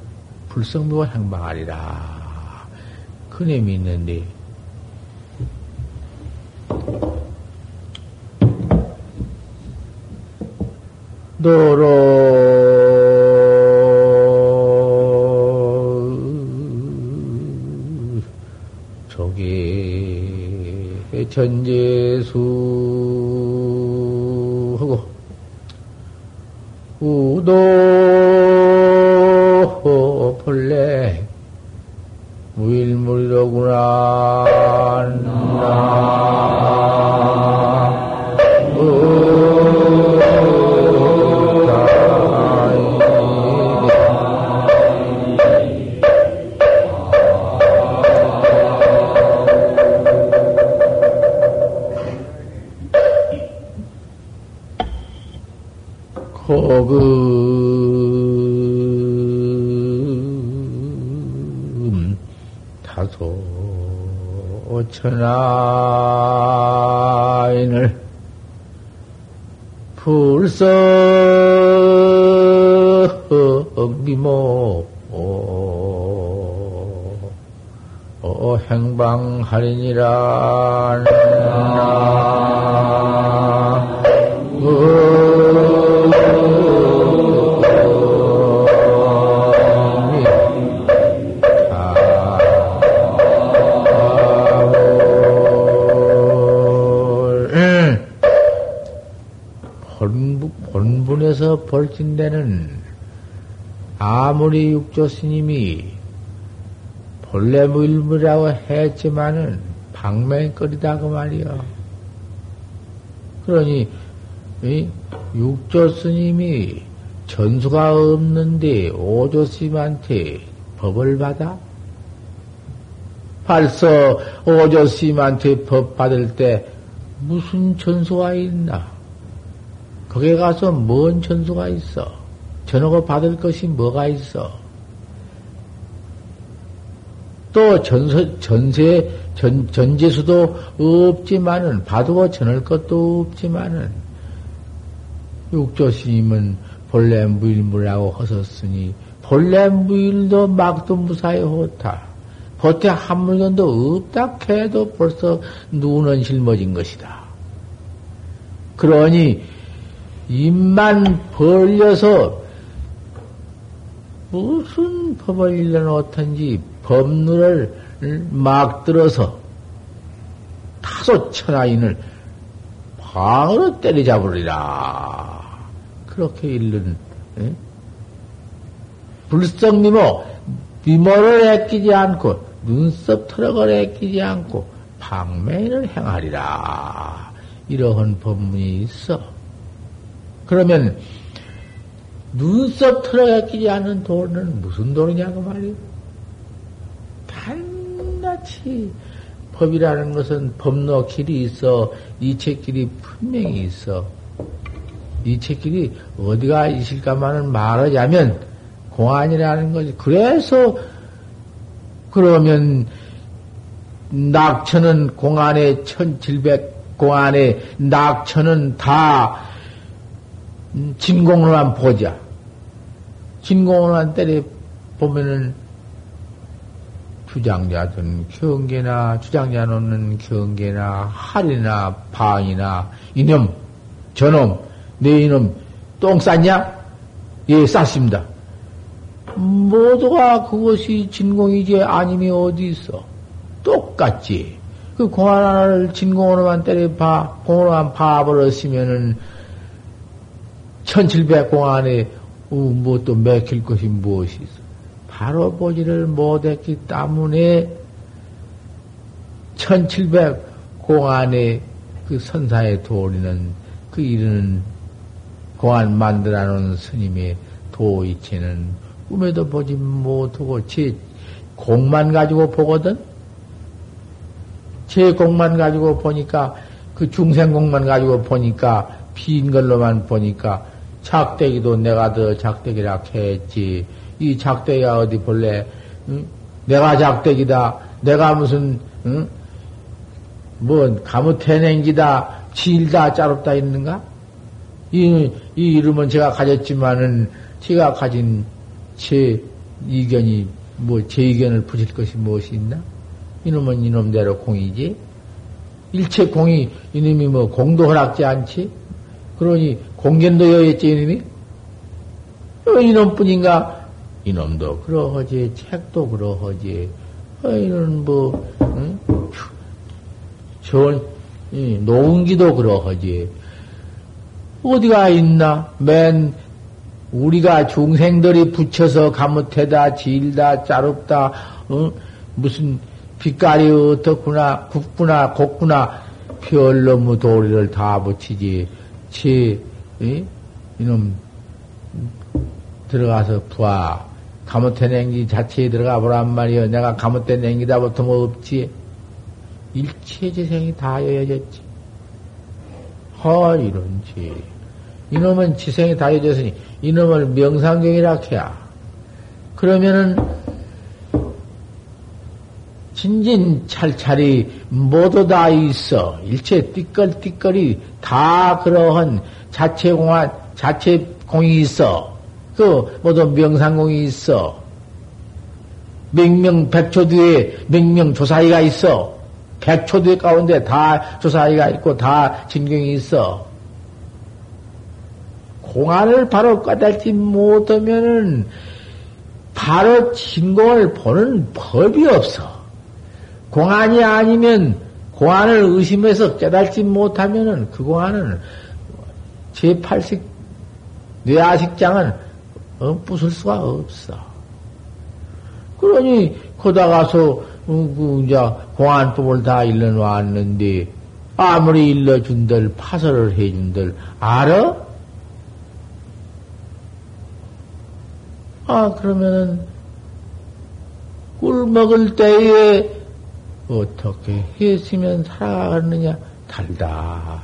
불성묘 행방하리라. 그님이 있는데 노로 전제수하고 우도 본래 무일물이로구나. 조금 다소 천하인을 불썩 미모 어, 행방하리니라. 본분 에서 벌진되는 아무리 육조 스님이 본래 무일무라고 했지만은 방맹거리다 그 말이요. 그러니 육조 스님이 전수가 없는데 오조 스님한테 법을 받아? 벌써 오조 스님한테 법 받을 때 무슨 전수가 있나? 거기에 가서 뭔 전수가 있어? 전하고 받을 것이 뭐가 있어? 또 전서, 전세, 전, 전제수도 없지만은, 봐두고 전할 것도 없지만은, 육조 스님은 본래 무일무라고 허섰으니 본래 무일도 막도 무사히 호타. 겉에 한 물건도 없다 해도 벌써 눈은 실머진 것이다. 그러니 입만 벌려서 무슨 법을 일러놓던지 법률을 막 들어서 다소 천하인을 방으로 때려잡으리라. 그렇게 일른 에? 불성 미모 미모를 애끼지 않고 눈썹 털어걸 애끼지 않고 방맹을 행하리라. 이러한 법문이 있어. 그러면 눈썹 털어 애끼지 않는 도는 무슨 도냐고 말이오. 단낱이 법이라는 것은 법로 길이 있어 이체 길이 분명히 있어. 이체 길이 어디가 있을까만은 말하자면 공안이라는 거지. 그래서 그러면 낙천은 공안에 천칠백 공안에 낙천은 다 진공으로만 보자. 진공으로만 때려 보면은 주장자든 경계나 주장자 놓는 경계나 할이나 방이나 이놈 저놈 내 이놈 똥 쌌냐? 예 쌌습니다. 모두가 그것이 진공이지 아님이 어디 있어? 똑같지. 그 공안 하나를 진공으로만 때려 봐, 공으로만 봐버렸으면은 천칠백 공 안에 어, 뭐또 맥힐 것이 무엇이 있어? 바로 보지를 못했기 때문에 1700 공안의 그 선사에 도리는 그 이르는 공안 만들어 놓은 스님의 도이체는 꿈에도 보지 못하고 제 공만 가지고 보거든? 제 공만 가지고 보니까 그 중생 공만 가지고 보니까 빈 걸로만 보니까 작대기도 내가 더 작대기라 했지. 이 작대기가 어디 볼래? 응? 내가 작대기다. 내가 무슨 응? 뭐 가무태냉기다. 질다 짜롭다 있는가? 이, 이 이름은 제가 가졌지만은 제가 가진 제 의견이 뭐 제 의견을 붙일 것이 무엇이 있나? 이놈은 이놈대로 공이지. 일체 공이 이놈이 뭐 공도 허락지 않지? 그러니 공견도 여였지 이놈이? 어, 이놈뿐인가? 이놈도 그러하지, 책도 그러하지. 어, 이런 뭐, 응? 좋은, 노은기도 그러하지. 어디가 있나? 맨, 우리가 중생들이 붙여서 가무태다, 질다, 짜롭다, 어? 무슨 빛깔이 어떻구나, 굽구나, 곱구나, 별놈의 도리를 다 붙이지. 제, 이? 이놈, 들어가서 부하. 가못해 냉기 자체에 들어가 보란 말이여. 내가 가못해 냉기다 보통 없지. 일체 재생이 다 여여졌지. 헐, 이런지. 이놈은 지생이 다 여졌으니, 이놈을 명상경이라 해야. 그러면은, 진진 찰찰이 모두 다 있어. 일체 띠끌띠끌이 다 그러한 자체 공화, 자체 공이 있어. 그 모두 명상공이 있어. 맹명 백초 뒤에 맹명 조사이가 있어. 백초 뒤에 가운데 다 조사이가 있고 다 진경이 있어. 공안을 바로 까달지 못하면은 바로 진공을 보는 법이 없어. 공안이 아니면 공안을 의심해서 깨달지 못하면은 그 공안은 제8식 뇌아식장은 어, 부술 수가 없어. 그러니 거다 가서 어, 그 이제 공안법을 다 일러놓았는데 아무리 일러준들 파설을 해준들 알아? 아 그러면은 꿀 먹을 때에 어떻게 했으면 살아가느냐? 달다.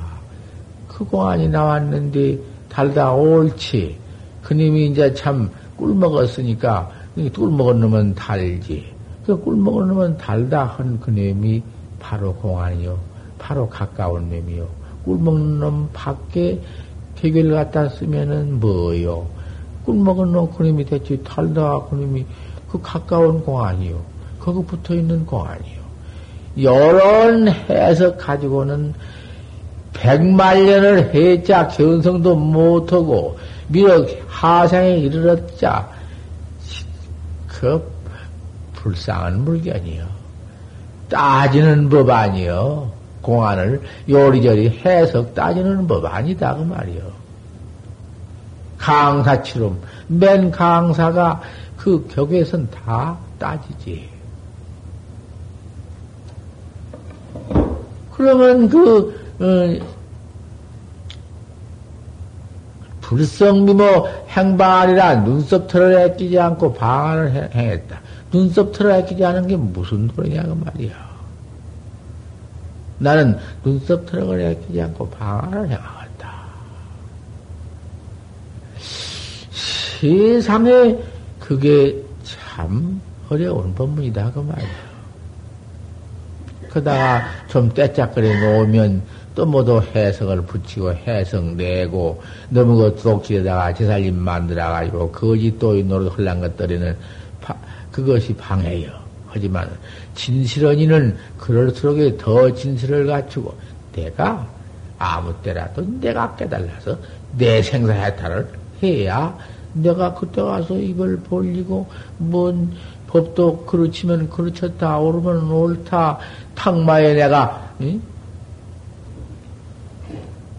그 공안이 나왔는데 달다 옳지. 그님이 이제 참 꿀 먹었으니까 꿀 먹은 놈은 달지. 그꿀 먹은 놈은 달다 한 그님이 바로 공안이요. 바로 가까운 놈이요. 꿀 먹는 놈 밖에 대결 갖다 쓰면은 뭐요? 꿀 먹은 놈 그놈이 됐지, 탈다 그놈이 그 가까운 공아니요. 거기 붙어 있는 공아니요. 이런 해석 가지고는 백만년을 해자 견성도 못하고 미륵 하상에 이르렀자 그 불쌍한 물건이요. 따지는 법 아니요. 공안을 요리저리 해석 따지는 법 아니다 그 말이요. 강사처럼 맨 강사가 그 격에선 다 따지지. 그러면 그 어, 불성미모 행방이라 눈썹 털을 애끼지 않고 방안을 행했다. 눈썹 털을 애끼지 않은 게 무슨 소리냐, 그 말이야. 나는 눈썹 털을 애끼지 않고 방안을 행하겠다. 세상에 그게 참 어려운 법문이다, 그 말이야. 그러다가 좀 떼짝거려 놓으면 또 모두 해석을 붙이고 해석 내고 너무 그 독지에다가 제살림 만들어가지고 거짓 또이 노릇 흘란 것들에는 그것이 방해요. 하지만 진실언니는 그럴수록 더 진실을 갖추고 내가 아무 때라도 내가 깨달아서 내 생사해탈을 해야 내가 그때 가서 입을 벌리고 뭔 법도 그렇지면 그렇쳤다 오르면 옳다 탁마에 내가 응?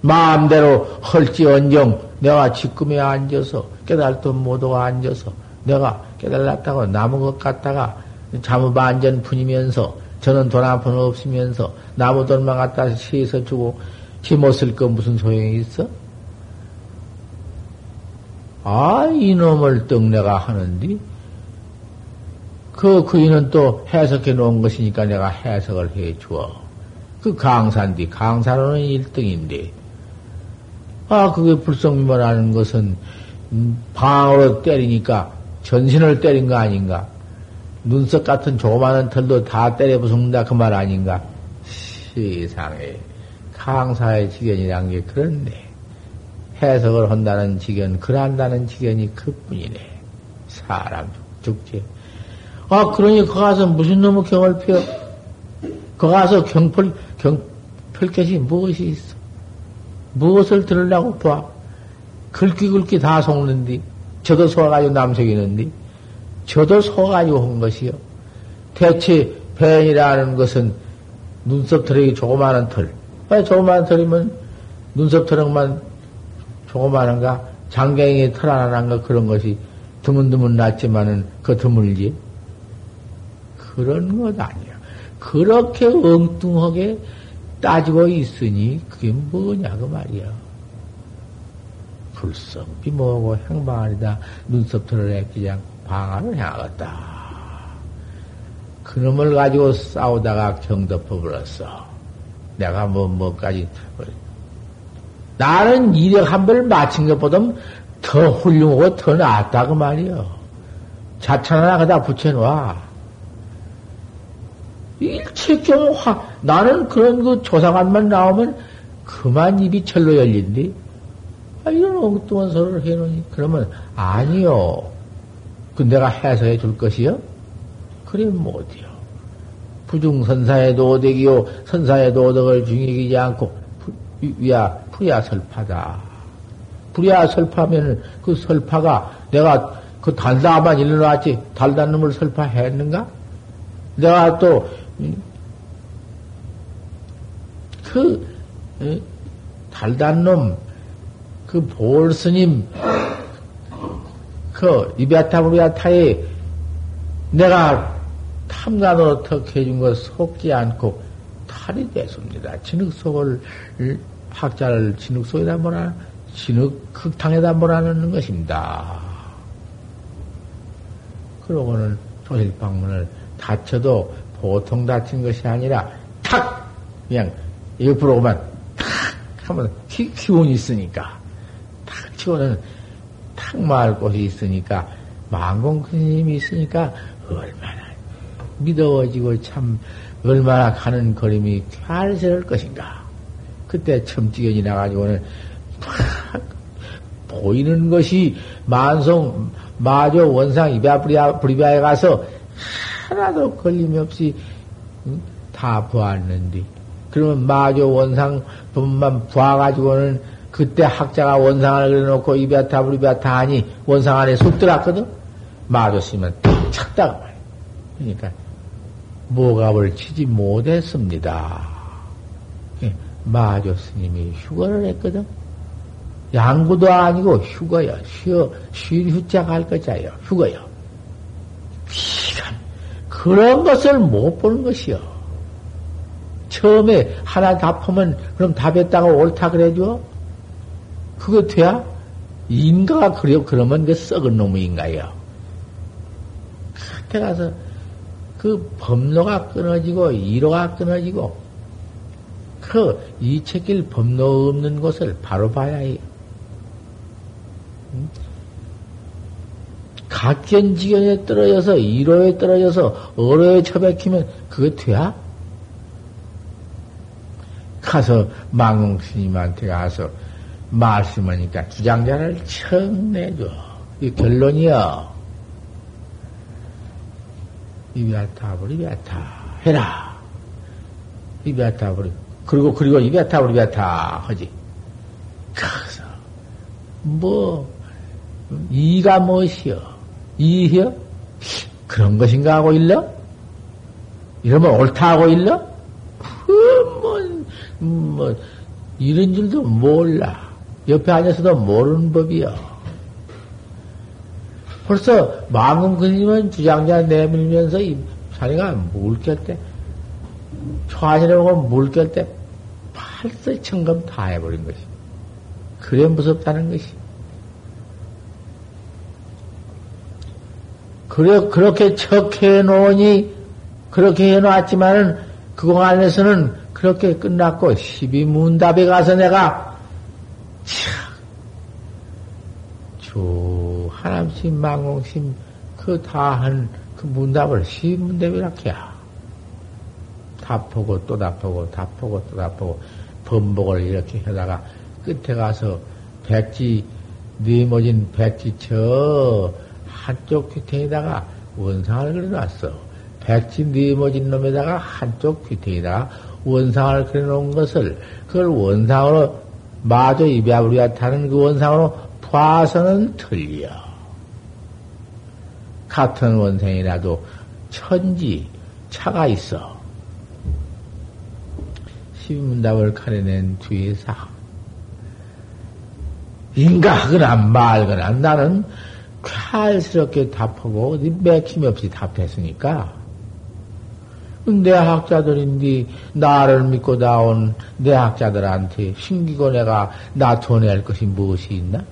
마음대로 헐지언정 내가 지금에 앉아서 깨달던 모두가 앉아서 내가 깨달았다고 남은 것 같다가 잠무 반전 분이면서 저는 돈 한 푼 없으면서 나무 돈만 갖다 시에서 주고 지못쓸 거 무슨 소용이 있어? 아, 이놈을 떡 내가 하는디? 그, 그이는 또 해석해 놓은 것이니까 내가 해석을 해 주어. 그 강사인데, 강사로는 1등인데. 아, 그게 불성미모라는 것은, 음, 방으로 때리니까 전신을 때린 거 아닌가? 눈썹 같은 조그마한 털도 다 때려 부순다 그 말 아닌가? 세상에 강사의 지견이란 게 그런데 해석을 한다는 지견, 글한다는 지견이 그뿐이네. 사람 죽지. 아 그러니 거 가서 무슨 놈의 경을 펴? 거 가서 경펄 경펼 것이 무엇이 있어? 무엇을 들으려고 봐? 긁기 긁기 다 속는디 저도 속아가지고 남색이는디 저도 속아가지고 한 것이요. 대체 뱀이라는 것은 눈썹 털이 조그마한 털. 왜 조그마한 털이면 눈썹 털만 조그마한가? 장경이 털 하나인가 그런 것이 드문드문 났지만은 그 드물지. 그런 것 아니야. 그렇게 엉뚱하게 따지고 있으니 그게 뭐냐 그 말이야. 불성 비모고 행방아니다 눈썹 애끼지 않고 방안을 향하겠다. 그놈을 가지고 싸우다가 경덮어버렸어. 내가 뭐, 뭐까지. 나는 이력 한 번 마친 것보다 더 훌륭하고 더 낫다, 그 말이요. 자찬 하나 갖다 붙여놔. 일체경 화, 나는 그런 그 조상한만 나오면 그만 입이 철로 열린디? 아, 이런 엉뚱한 소리를 해놓으니. 그러면, 아니요. 그 내가 해석해 줄 것이요? 그래 못이요. 부중선사의 도덕이요, 선사의 도덕을 중이기지 않고, 위야, 불야 설파다. 불야 설파면은 그 설파가 내가 그 달다만 일어났지, 달단 놈을 설파했는가? 내가 또, 그, 달단 놈, 그 볼스님, 그 이베아타브리아타에 내가 탐관으로 턱 해준 거 속지 않고 탈이 됐습니다. 진흙속을 학자를 진흙속에다 몰아 진흙 흙탕에다 몰아넣는 것입니다. 그러고는 조실 방문을 다쳐도 보통 다친 것이 아니라 탁 그냥 옆으로만 탁 하면 기, 기운이 있으니까 탁 치고는 탁 마을 곳이 있으니까 망공 스님이 있으니까 얼마나 믿어지고 참 얼마나 가는 걸음이 쾌활스러울 것인가. 그때 첨지견이 나가지고는 팍 보이는 것이 만성, 마조, 원상, 입야, 불이야에 가서 하나도 걸림이 없이 다 보았는데, 그러면 마조, 원상, 법만 봐가지고는 그때 학자가 원상을 그려놓고 입야타, 불이야타 하니 원상 안에 속 들어갔거든? 마조 쓰면 탁 찼다가 말이야. 그러니까, 모갑을 치지 못했습니다. 예, 마조 스님이 휴거를 했거든? 양구도 아니고 휴거야. 쉬어, 쉴 휴자 갈 거자요. 휴거요. 그런 것을 못 보는 것이요. 처음에 하나 답하면 그럼 답했다고 옳다 그래줘? 그거 돼야? 인가가 그려, 그러면 그 썩은 놈의 인가요. 그때 가서 그 법로가 끊어지고 이로가 끊어지고 그 이책길 법로 없는 곳을 바로 봐야 해요. 각견지견에 떨어져서 이로에 떨어져서 어로에 처박히면 그거 돼야? 가서 망공 스님한테 가서 말씀하니까 주장자를 청 내줘. 이 결론이야. 이비아타불 이 비아타 해라. 이 비아타불 그리고 그리고 이 비아타불 이 비아타 하지. 가서 뭐 이가 무엇이여? 이혀? 그런 것인가 하고 일러? 이러면 옳다 하고 일러? 뭐, 뭐, 이런 줄도 몰라. 옆에 앉아서도 모르는 법이여. 벌써 망금 그님은 주장자 내밀면서 이 자네가 물결 때, 초안이라고 물결 때, 팔서 청금 다 해버린 것이. 그래 무섭다는 것이. 그래, 그렇게 척해 놓으니, 그렇게 해 놨지만은, 그공 안에서는 그렇게 끝났고, 12문답에 가서 내가, 참, 주, 하남심, 망공심, 그 다 한, 그 문답을 12문답이라 해야. 답하고 또 답하고, 답하고 또 답하고, 번복을 이렇게 하다가, 끝에 가서, 백지, 네모진 백지 쳐, 한쪽 귀퉁에다가 원상을 그려놨어. 백지 네모진 놈에다가 한쪽 귀퉁에다가 원상을 그려놓은 것을 그걸 원상으로 마저 입야부리야 타는 그 원상으로 봐서는 틀려. 같은 원상이라도 천지 차가 있어. 십문답을 가려낸 뒤에서 인가하거나 말거나 나는 칼스럽게 답하고 맥힘 없이 답했으니까 내 학자들인데 나를 믿고 나온 내 학자들한테 신기고 내가 나타낼 것이 무엇이 있나?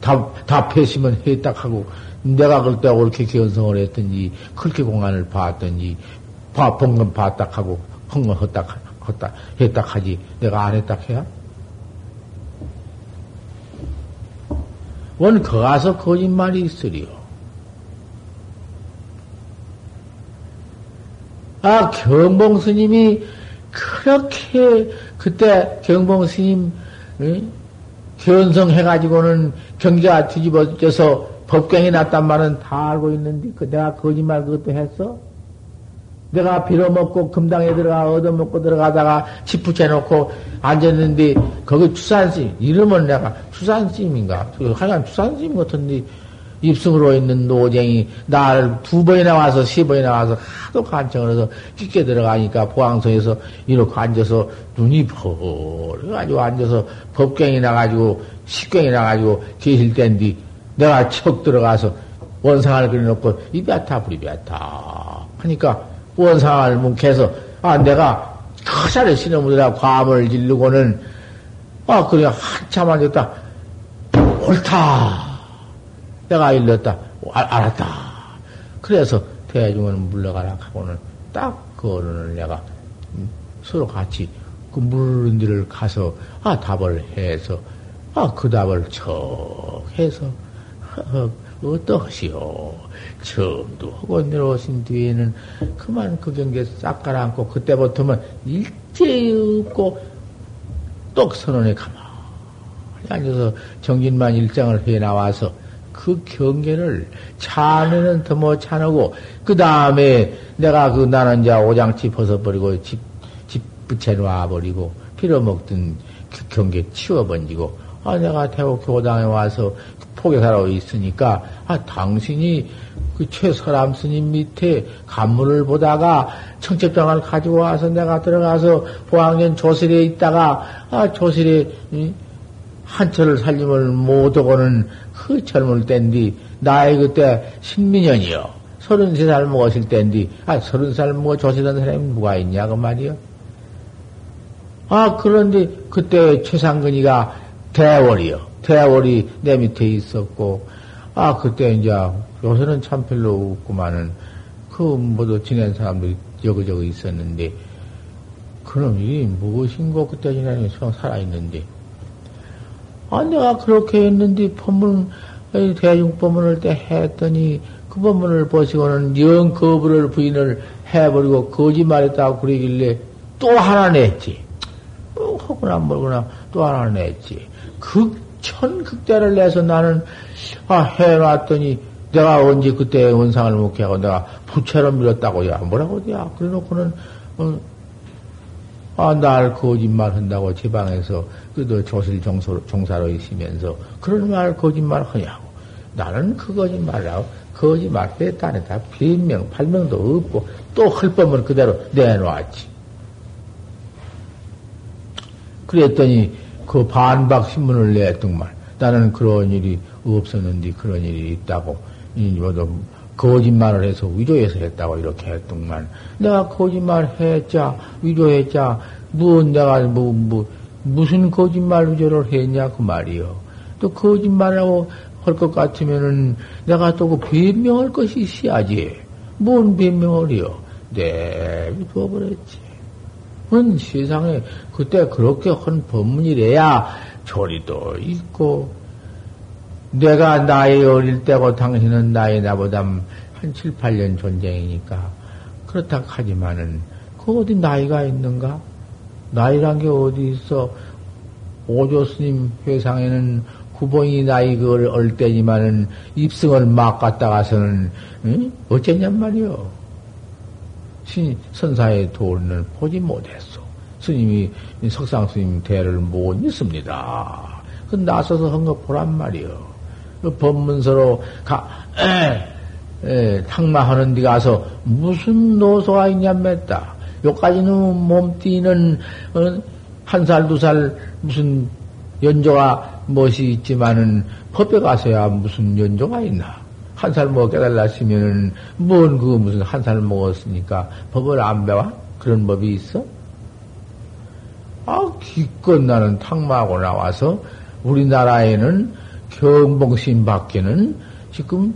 답, 답했으면 해딱하고 내가 그때 옳게 견성을 했든지 그렇게 공안을 봤든지 본건 봤딱하고 헌건 헛딱 헛딱 했딱하지 내가 안 했딱해야? 원 거가서 거짓말이 있으리요. 아, 경봉 스님이 그렇게 그때 경봉 스님 응? 견성해가지고는 경제가 뒤집어져서 법경이 났단 말은 다 알고 있는데 그 내가 거짓말 그것도 했어? 내가 빌어먹고 금당에 들어가 얻어먹고 들어가다가 집 붙여놓고 앉았는데 거기 추산심 이름은 내가 추산심인가? 하여간 추산심 같은데 입승으로 있는 노쟁이 나를 두 번이나 와서 세 번이나 와서 하도 간청을 해서 깊게 들어가니까 보항성에서 이렇게 앉아서 눈이 벌어가지고 앉아서 법경이 나가지고 식경이 나가지고 계실 때인데 내가 척 들어가서 원상을 그려놓고 이베타 부리베타 하니까 원상을 뭉개서, 아, 내가 커자리 신어무더라 과음을 지르고는, 아, 그래, 한참 앉았다. 옳다. 내가 일렀다. 알, 알았다. 그래서 대중은 물러가라 하고는 딱 그 어른을 내가 음, 서로 같이 그 물른 데를 가서, 아, 답을 해서, 아, 그 답을 척 해서, 어떠시오? 처음도 하고 내려오신 뒤에는 그만 그 경계 싹 가라앉고 그때부터는 일제히 없고 똑 선언에 가만히 앉아서 정진만 일장을 해 나와서 그 경계를 차내는 더못 차내고 그 다음에 내가 그 나는 이제 오장치 벗어버리고 집, 집 붙여놔 버리고 빌어먹던 그 경계 치워버리고 아 내가 태국 교당에 와서 포교사로 있으니까 아 당신이 그 최서람 스님 밑에 간문을 보다가 청첩장을 가지고 와서 내가 들어가서 보학년 조실에 있다가 아 조실에 한철을 살림을 못하고는 그 젊을 땐디 나이 그때 신민년이요. 서른 세 살 먹었을 땐디 아 서른 살 먹어 조실한 사람이 누가 있냐 그 말이요. 아 그런데 그때 최상근이가 대월이요 대월이 내 밑에 있었고 아 그때 이제 요새는 참 별로 없구만은 그 모두 지낸 사람들이 여기저기 있었는데 그놈이 무엇인고 그때 지내는 살아있는데 아, 내가 그렇게 했는데, 법문, 대중법문을 때 했더니, 그 법문을 보시고는 영 거부를 부인을 해버리고 거짓말했다고 그러길래 또 하나 냈지. 뭐, 혹거나 뭐거나 또 하나 냈지. 극천극대를 내서 나는, 아, 해놨더니, 내가 언제 그때 원상을 먹게 하고 내가 부채로 밀었다고, 야, 뭐라고, 야, 그래 놓고는, 어, 아, 날 거짓말 한다고 제 방에서 그도 조실 종사로, 종사로 있으면서 그런 말 거짓말 하냐고. 나는 그 거짓말이라고 거짓말 했다니다 비명, 발명도 없고 또 헐법을 그대로 내놓았지. 그랬더니 그 반박 신문을 냈더만 나는 그런 일이 없었는데 그런 일이 있다고 이뭐도 거짓말을 해서 위조해서 했다고 이렇게 했더만 내가 거짓말 했자 위조했자 뭐 내가 뭐, 뭐 무슨 거짓말 위조를 했냐 그 말이요. 또 거짓말하고 할 것 같으면은 내가 또 그 변명할 것이 있어야지. 뭔 변명을요? 네, 두어버렸지. 은 세상에 그때 그렇게 한 법문이래야 조리도 있고 내가 나이 어릴 때고 당신은 나이 나보다 한 7, 8년 존재이니까 그렇다 하지만은 그 어디 나이가 있는가? 나이란 게 어디 있어? 오조 스님 회상에는 후봉이 나이 그걸 얼 때지만은 입승을 막 갔다 가서는 응? 어쨌냔 말이요. 신, 선사의 도를 보지 못했어. 스님이 석상 스님 대를 못 믿습니다. 그 나서서 한 거 보란 말이요. 그 법문서로 가, 에, 에, 탕마하는 데 가서 무슨 노소가 있냐 맸다. 요까지는 몸띠는 어, 한 살, 두 살 무슨 연조가 무엇이 있지만은 법에 가서야 무슨 연조가 있나. 한 살 먹어 깨달았으면은 뭔 그 무슨 한 살 먹었으니까 법을 안 배워? 그런 법이 있어? 아, 기껏 나는 탕마하고 나와서 우리나라에는 경봉신 밖에는 지금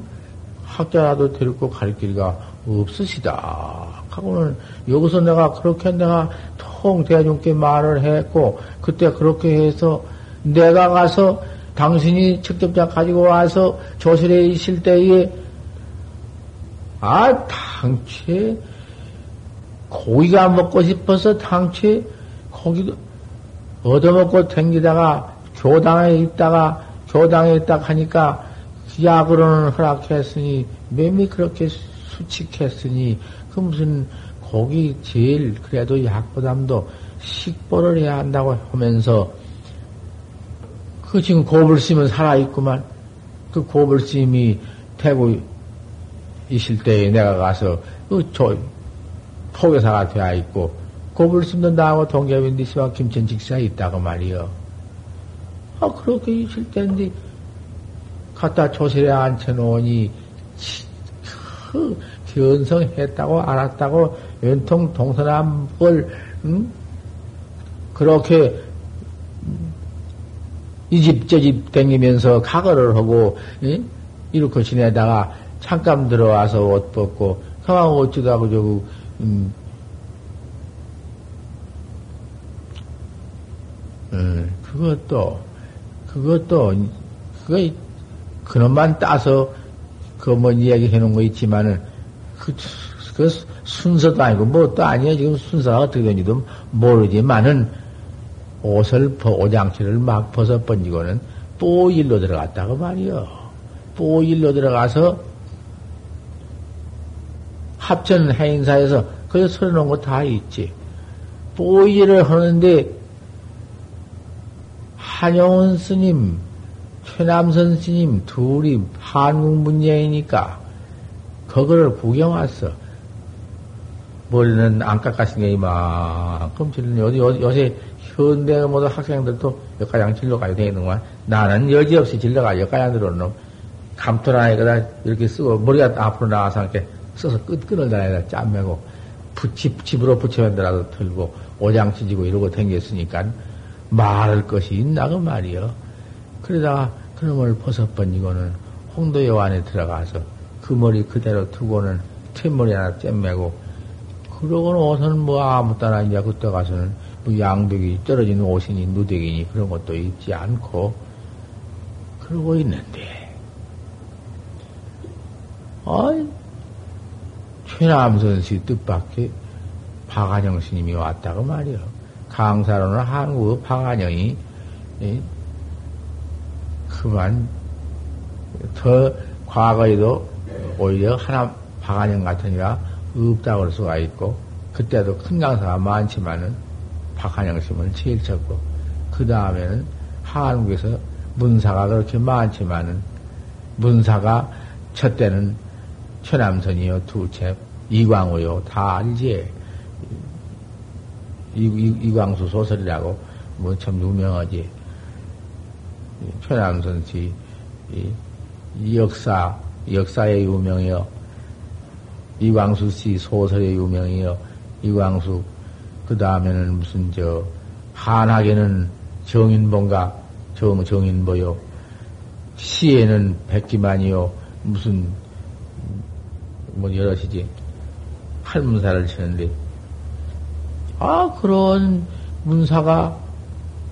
학자라도 데리고 갈 길가 없으시다. 하고는 여기서 내가 그렇게 내가 통 대중께 말을 했고 그때 그렇게 해서 내가 가서 당신이 직접 자 가지고 와서 조실에 있을 때에 아 당최 고기가 먹고 싶어서 당최 고기도 얻어먹고 댕기다가 교당에 있다가 교당에 딱 하니까 약으로는 허락했으니 매미 그렇게 수칙했으니 그 무슨 고기 제일 그래도 약보담도 식보를 해야 한다고 하면서 그 지금 고불심은 살아있구만 그 고불심이 태고 있을 때에 내가 가서 그저 포교사가 되어 있고 고불심도 나하고 동ገብ인데 시와 김천 직사에 있다고 말이요. 아 그렇게 있을 때인데 갖다 조실에 앉혀놓으니 그 견성했다고 알았다고 연통 동서남을 음? 그렇게 이 집 저 집 댕기면서 가거를 하고 음? 이렇게 지내다가 잠깐 들어와서 옷 벗고 가만 어쩌다고 저거 음, 음, 그것도 그것도 그거 그놈만 따서 그뭐 이야기 해 놓은 거 있지만은 그, 그 순서도 아니고 뭐또 아니야 지금 순서가 어떻게 되는지도 모르지만은 옷을, 오장치를 막 벗어 번지고는 뽀 일로 들어갔다고 말이요. 뽀 일로 들어가서 합천 행사에서 거기 서려놓은 거 다 있지. 뽀 일을 하는데 한영원 스님, 최남선 스님 둘이 한국 문예이니까 그거를 구경 왔어. 머리는 안 깎았으니까 이만큼 어디 요새 현대 모든 학생들도 역가장 질러가야 되는구만. 나는 여지없이 질러가 역가장 들어오는 감토 안에다 이렇게 쓰고 머리가 앞으로 나와서 이렇게 써서 끝, 끈을 다에다 짬매고 붙이, 집으로 붙여만더라도 털고 오장치 지고 이러고 댕겼으니까 말할 것이 있나 그 말이여. 그러다가 그놈을 벗어 번지고는 홍도여 안에 들어가서 그 머리 그대로 두고는 툇머리 하나 잼매고 그러고는 옷은 뭐 아무 따나 이제 그때 가서는 뭐 양벽이 떨어진 옷이니 누대기니 그런 것도 있지 않고 그러고 있는데 어이 최남선 씨 뜻밖의 박안영 스님이 왔다고 말이요. 강사로는 한국 박안영이 그만 더 과거에도 오히려 하나 박안영 같으니라 없다고 할 수가 있고 그때도 큰 강사가 많지만은 박한영 스님은 제일 적고 그 다음에는 한국에서 문사가 그렇게 많지만은 문사가 첫 때는 최남선이요 두채 이광우요 다 알지 이, 이, 광수 소설이라고 뭐 참 유명하지. 최남선 씨 이, 이 역사 역사에 유명해요. 이광수 씨 소설에 유명해요. 이광수 그 다음에는 무슨 저 한학에는 정인본가 정 정인보요? 시에는 백기만이요. 무슨 뭐 여럿이지. 할문사를 치는데. 아 그런 문사가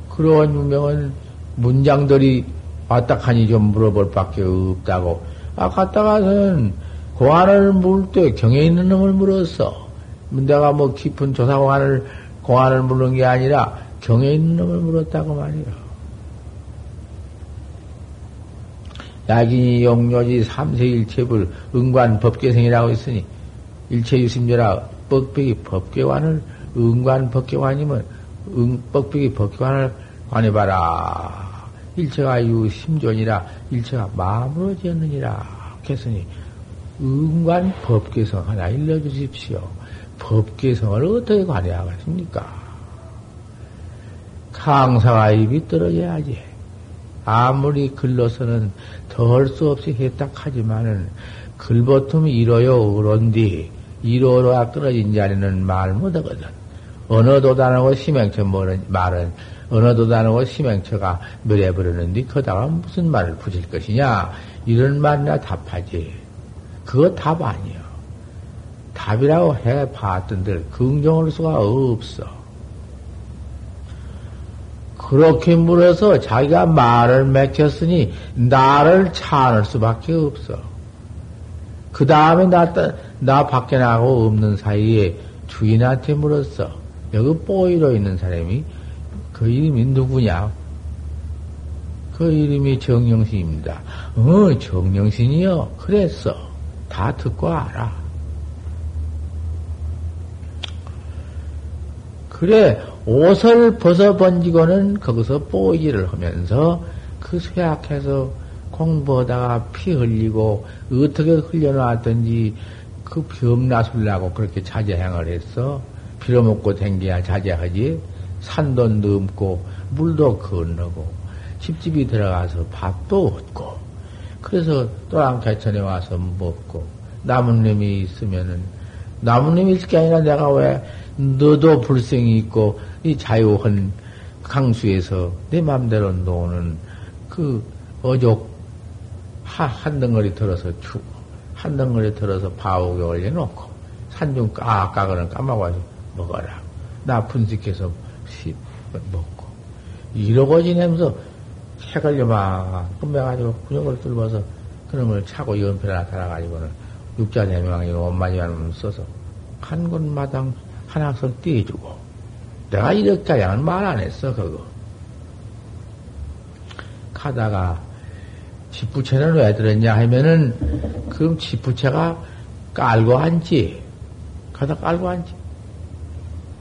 그런 유명한 문장들이 왔다 하니 좀 물어볼 밖에 없다고. 아 갔다 가서는 고안을 물때 경에 있는 놈을 물었어 내가 뭐 깊은 조사공안을 공안을 물은 게 아니라 경에 있는 놈을 물었다고 말이야. 야긴이 용료지 삼세일체불 응관 법계생이라고 했으니 일체유심제라 뻑백이 법계관을 응관 법계관이면 응, 뻑백이 법계관을 관해봐라. 일체가 유심존이라 일체가 마음으로 지었느니라 했으니 응관 법계성 하나 일러주십시오. 법계성을 어떻게 관여하겠습니까? 강사가 입이 떨어져야지. 아무리 글로서는 더할수 없이 했다 하지만은 글보틈 이로요 그런디 이로로가 떨어진 자리는 말 못하거든. 언어도 다르고 심행처 말은 언어도 다르고 심행처가 멸해 버리는데 거다가 무슨 말을 붙일 것이냐 이런 말이나 답하지. 그거 답 아니야. 답이라고 해 봤던들 긍정할 수가 없어. 그렇게 물어서 자기가 말을 맺혔으니 나를 찬을 수밖에 없어. 그 다음에 나, 나 밖에 나가고 없는 사이에 주인한테 물었어. 여기 뽀이로 있는 사람이 그 이름이 누구냐? 그 이름이 정영신입니다. 어, 정영신이요? 그랬어. 다 듣고 알아. 그래, 옷을 벗어 번지고는 거기서 뽀기를 하면서 그 쇠약해서 공부하다가 피 흘리고 어떻게 흘려놨든지 그 병나술라고 그렇게 자제행을 했어. 빌어먹고 댕겨야 자제하지. 산도 넘고 물도 건너고 집집이 들어가서 밥도 얻고 그래서 또랑 개천에 와서 먹고 나뭇잎이 있으면은 나뭇잎이 있을 게 아니라 내가 왜 너도 불생이 있고 이 자유한 강수에서 내 맘대로 노는 그 어족 한, 한 덩어리 들어서 주고 한 덩어리 들어서 바옥에 올려놓고 산중 까까거는 까마가지고 먹어라. 나 분식해서 씹 먹고 이러고 지내면서 책을 요만 끝매가지고 근육을 뚫어서 그놈을 차고 연필 하나 달아가지고는 육자 대명이 원만이라는 써서 한 곳마당 한 학선 떼어주고 내가 이렇게 하냐는 말 안 했어, 그거. 가다가 지부채는 왜 들었냐 하면은, 그럼 지부채가 깔고 앉지. 가다 깔고 앉지.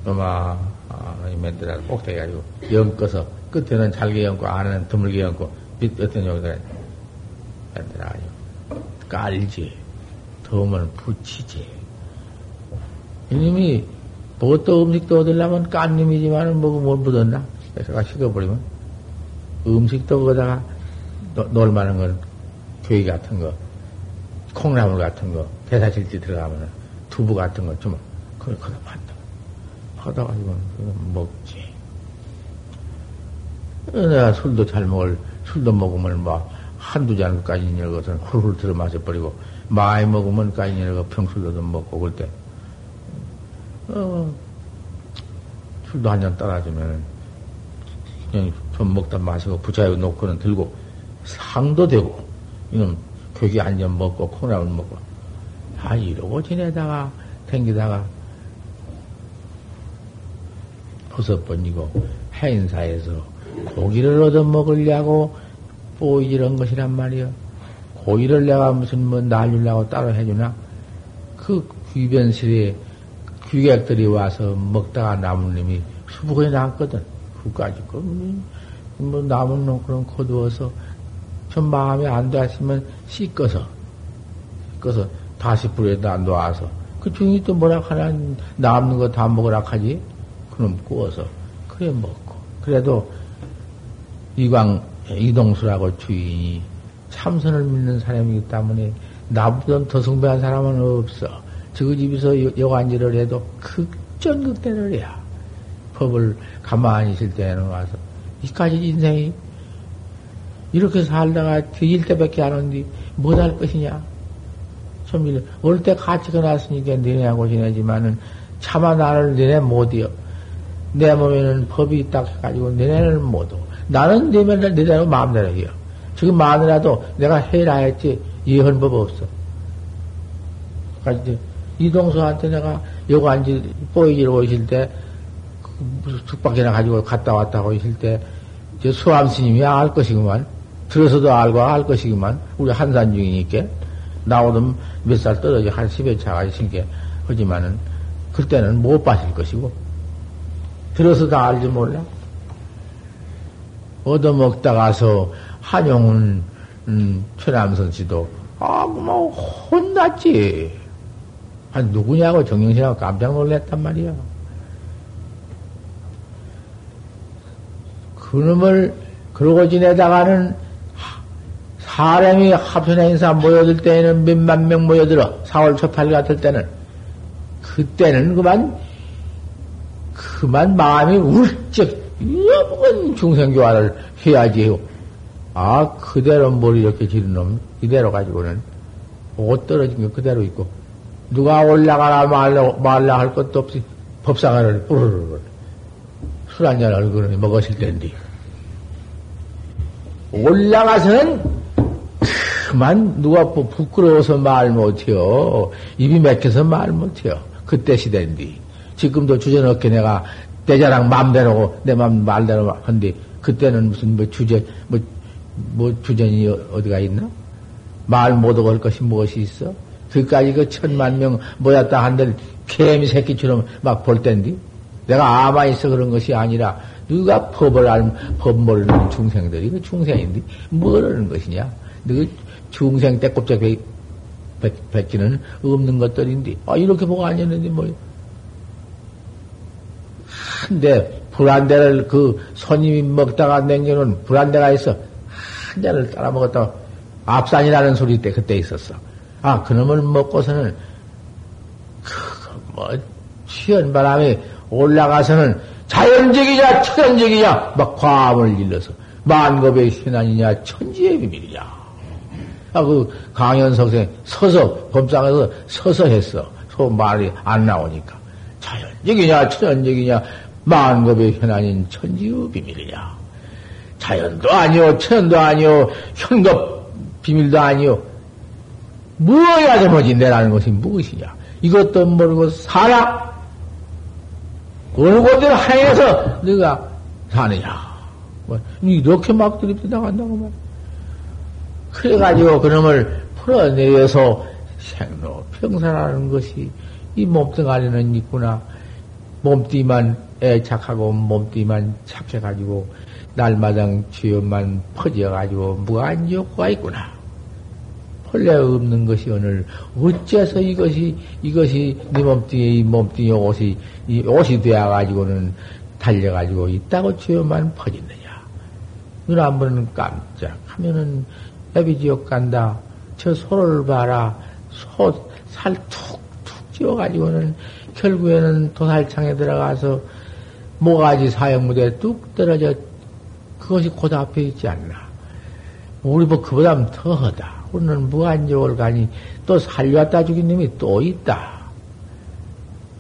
엄마, 아, 이 멘트를 꼭대기 가지고, 엮어서, 끝에는 잘게 엮고, 안에는 드물게 엮고, 밑, 어떤 여기다, 가지고, 깔지. 더우면 붙이지. 이놈이, 뭐또 음식도 얻으려면 깐님이지만은 뭐고 뭘 묻었나? 그래서 식어버리면, 음식도 거다가 놀만한 건, 교회 같은 거, 콩나물 같은 거, 대사질지 들어가면 두부 같은 거 좀, 그걸 거다 판다. 받아가지고 먹지. 내가 술도 잘 먹을, 술도 먹으면 막 한두 잔까지 있는 것은 훌훌 들어 마셔버리고, 많이 먹으면 까지 평술도 좀 먹고, 그럴 때, 어, 술도 한 잔 따라주면, 그냥 좀 먹다 마시고, 부차에 놓고는 들고, 상도 되고, 이놈, 거기 앉아 먹고, 콩나물 먹고, 아, 이러고 지내다가, 댕기다가, 버섯 번이고, 행사에서 고기를 얻어 먹으려고, 뭐 이런 것이란 말이요. 고기를 내가 무슨 뭐 날리려고 따로 해주나? 그 귀변실에 귀객들이 와서 먹다가 남은 놈이 수북에 남거든. 그까지 거, 뭐 남은 놈 그런 거두어서 좀 마음에 안 됐으면 씻어서, 씻어서 다시 불에다 놓아서 그 중이 또 뭐라 하나 남는 거 다 먹으라 하지? 그럼 구워서 그래 먹고 그래도 이광 이동수라고 주인이 참선을 믿는 사람이기 때문에 나보다 더 숭배한 사람은 없어. 저 집에서 여관지를 해도 극전극대를 해야 법을 가만히 있을 때는 와서 이까지 인생이 이렇게 살다가 뒤질 때밖에 안 오는데 못할 것이냐? 좀 이래. 올때 같이 거났으니까 너네하고 지내지만은 차마 나를 너네 못이여. 내 몸에는 법이 딱 해가지고 너네는 못오. 나는 내 맨날 내대로 마음대로 해요. 지금 마누라도 내가 해라 했지 예언 법 없어. 그러니까 이동수한테 내가 여기 앉지 뽀이기로 오실 때 무슨 숙박이나 가지고 갔다 왔다고 하실 때, 저 수암 스님이 알 것이구만. 들어서도 알고 알 것이구만. 우리 한산 중이니까. 나오던 몇살 떨어져 한 10여 차가 있으니까. 하지만은, 그때는 못 봤을 것이고. 들어서도 알지 몰라. 얻어먹다 가서 한용은, 음, 최남선 씨도, 아, 뭐, 혼났지. 아, 누구냐고 정영신하고 깜짝 놀랐단 말이야. 그놈을 그러고 지내다가는 사람이 합선의 인사 모여들 때에는 몇만 명 모여들어. 4월 초팔 같을 때는. 그때는 그만, 그만 마음이 울적, 이런 중생교화를 해야지 해요. 아, 그대로 뭘 이렇게 지른 놈, 이대로 가지고는 옷 떨어진 게 그대로 있고, 누가 올라가라 말라, 말라 할 것도 없이 법상을 뿌르르 술 한잔 얼굴을 먹었을 텐데. 올라가서는 그만 누가 부끄러워서 말 못해요. 입이 맥혀서 말 못해요. 그때 시대인데. 지금도 주저넘게 내가 내 자랑 마음대로 내맘 말대로 한데 그때는 무슨 뭐 주제 뭐, 뭐 주전이 어디가 있나? 말 못하고 할 것이 무엇이 있어? 그까지 그 천만 명 모였다 한들 개미 새끼처럼 막 볼 텐데 내가 아마 있어 그런 것이 아니라 누가 법을 알, 법 모르는 중생들이? 그 중생인데 뭐라는 것이냐? 너 중생 때 꼽자 배, 뱉기는 없는 것들인데 아 이렇게 보고 앉았는데 뭐 한데 불안대를 그 손님이 먹다가 냉겨놓은 불안대가 있어 한 잔을 따라 먹었다 앞산이라는 소리 때 그때 있었어. 아 그놈을 먹고서는 그뭐 취한 바람에 올라가서는 자연적이냐, 천연적이냐, 막 과음을 일러서 만겁의 현안이냐, 천지의 비밀이냐. 아, 그 강연 석생 서서, 범상에서 서서 했어. 소 말이 안 나오니까. 자연적이냐, 천연적이냐, 만겁의 현안인 천지의 비밀이냐. 자연도 아니요, 천연도 아니요, 현겁 비밀도 아니요. 무엇야 되뭐지 내라는 것이 무엇이냐. 이것도 모르고 살아. 곳을 향해서 네가 사느냐. 뭐, 이렇게 막 들이대 나간다고 말. 그래가지고 그놈을 풀어내서 생로 평산하는 것이 이 몸뚱아리는 있구나. 몸띠만 애착하고 몸띠만 착해가지고 날마당 죄업만 퍼져가지고 무한 욕구가 있구나. 본래 없는 것이 오늘 어째서 이것이 이것이 네 몸뚱이에 이 몸뚱이 옷이 이 옷이 되어 가지고는 달려 가지고 있다고 죄업만 퍼지느냐. 눈 한 번은 깜짝 하면은 애비지옥 간다. 저 소를 봐라. 소 살 툭툭 찌워가지고는 결국에는 도살창에 들어가서 모가지 사형무대에 뚝 떨어져 그것이 곧 앞에 있지 않나. 우리 뭐 그보다 더하다. 우리는 무한정을 가니 또 살려왔다 죽인 놈이 또 있다.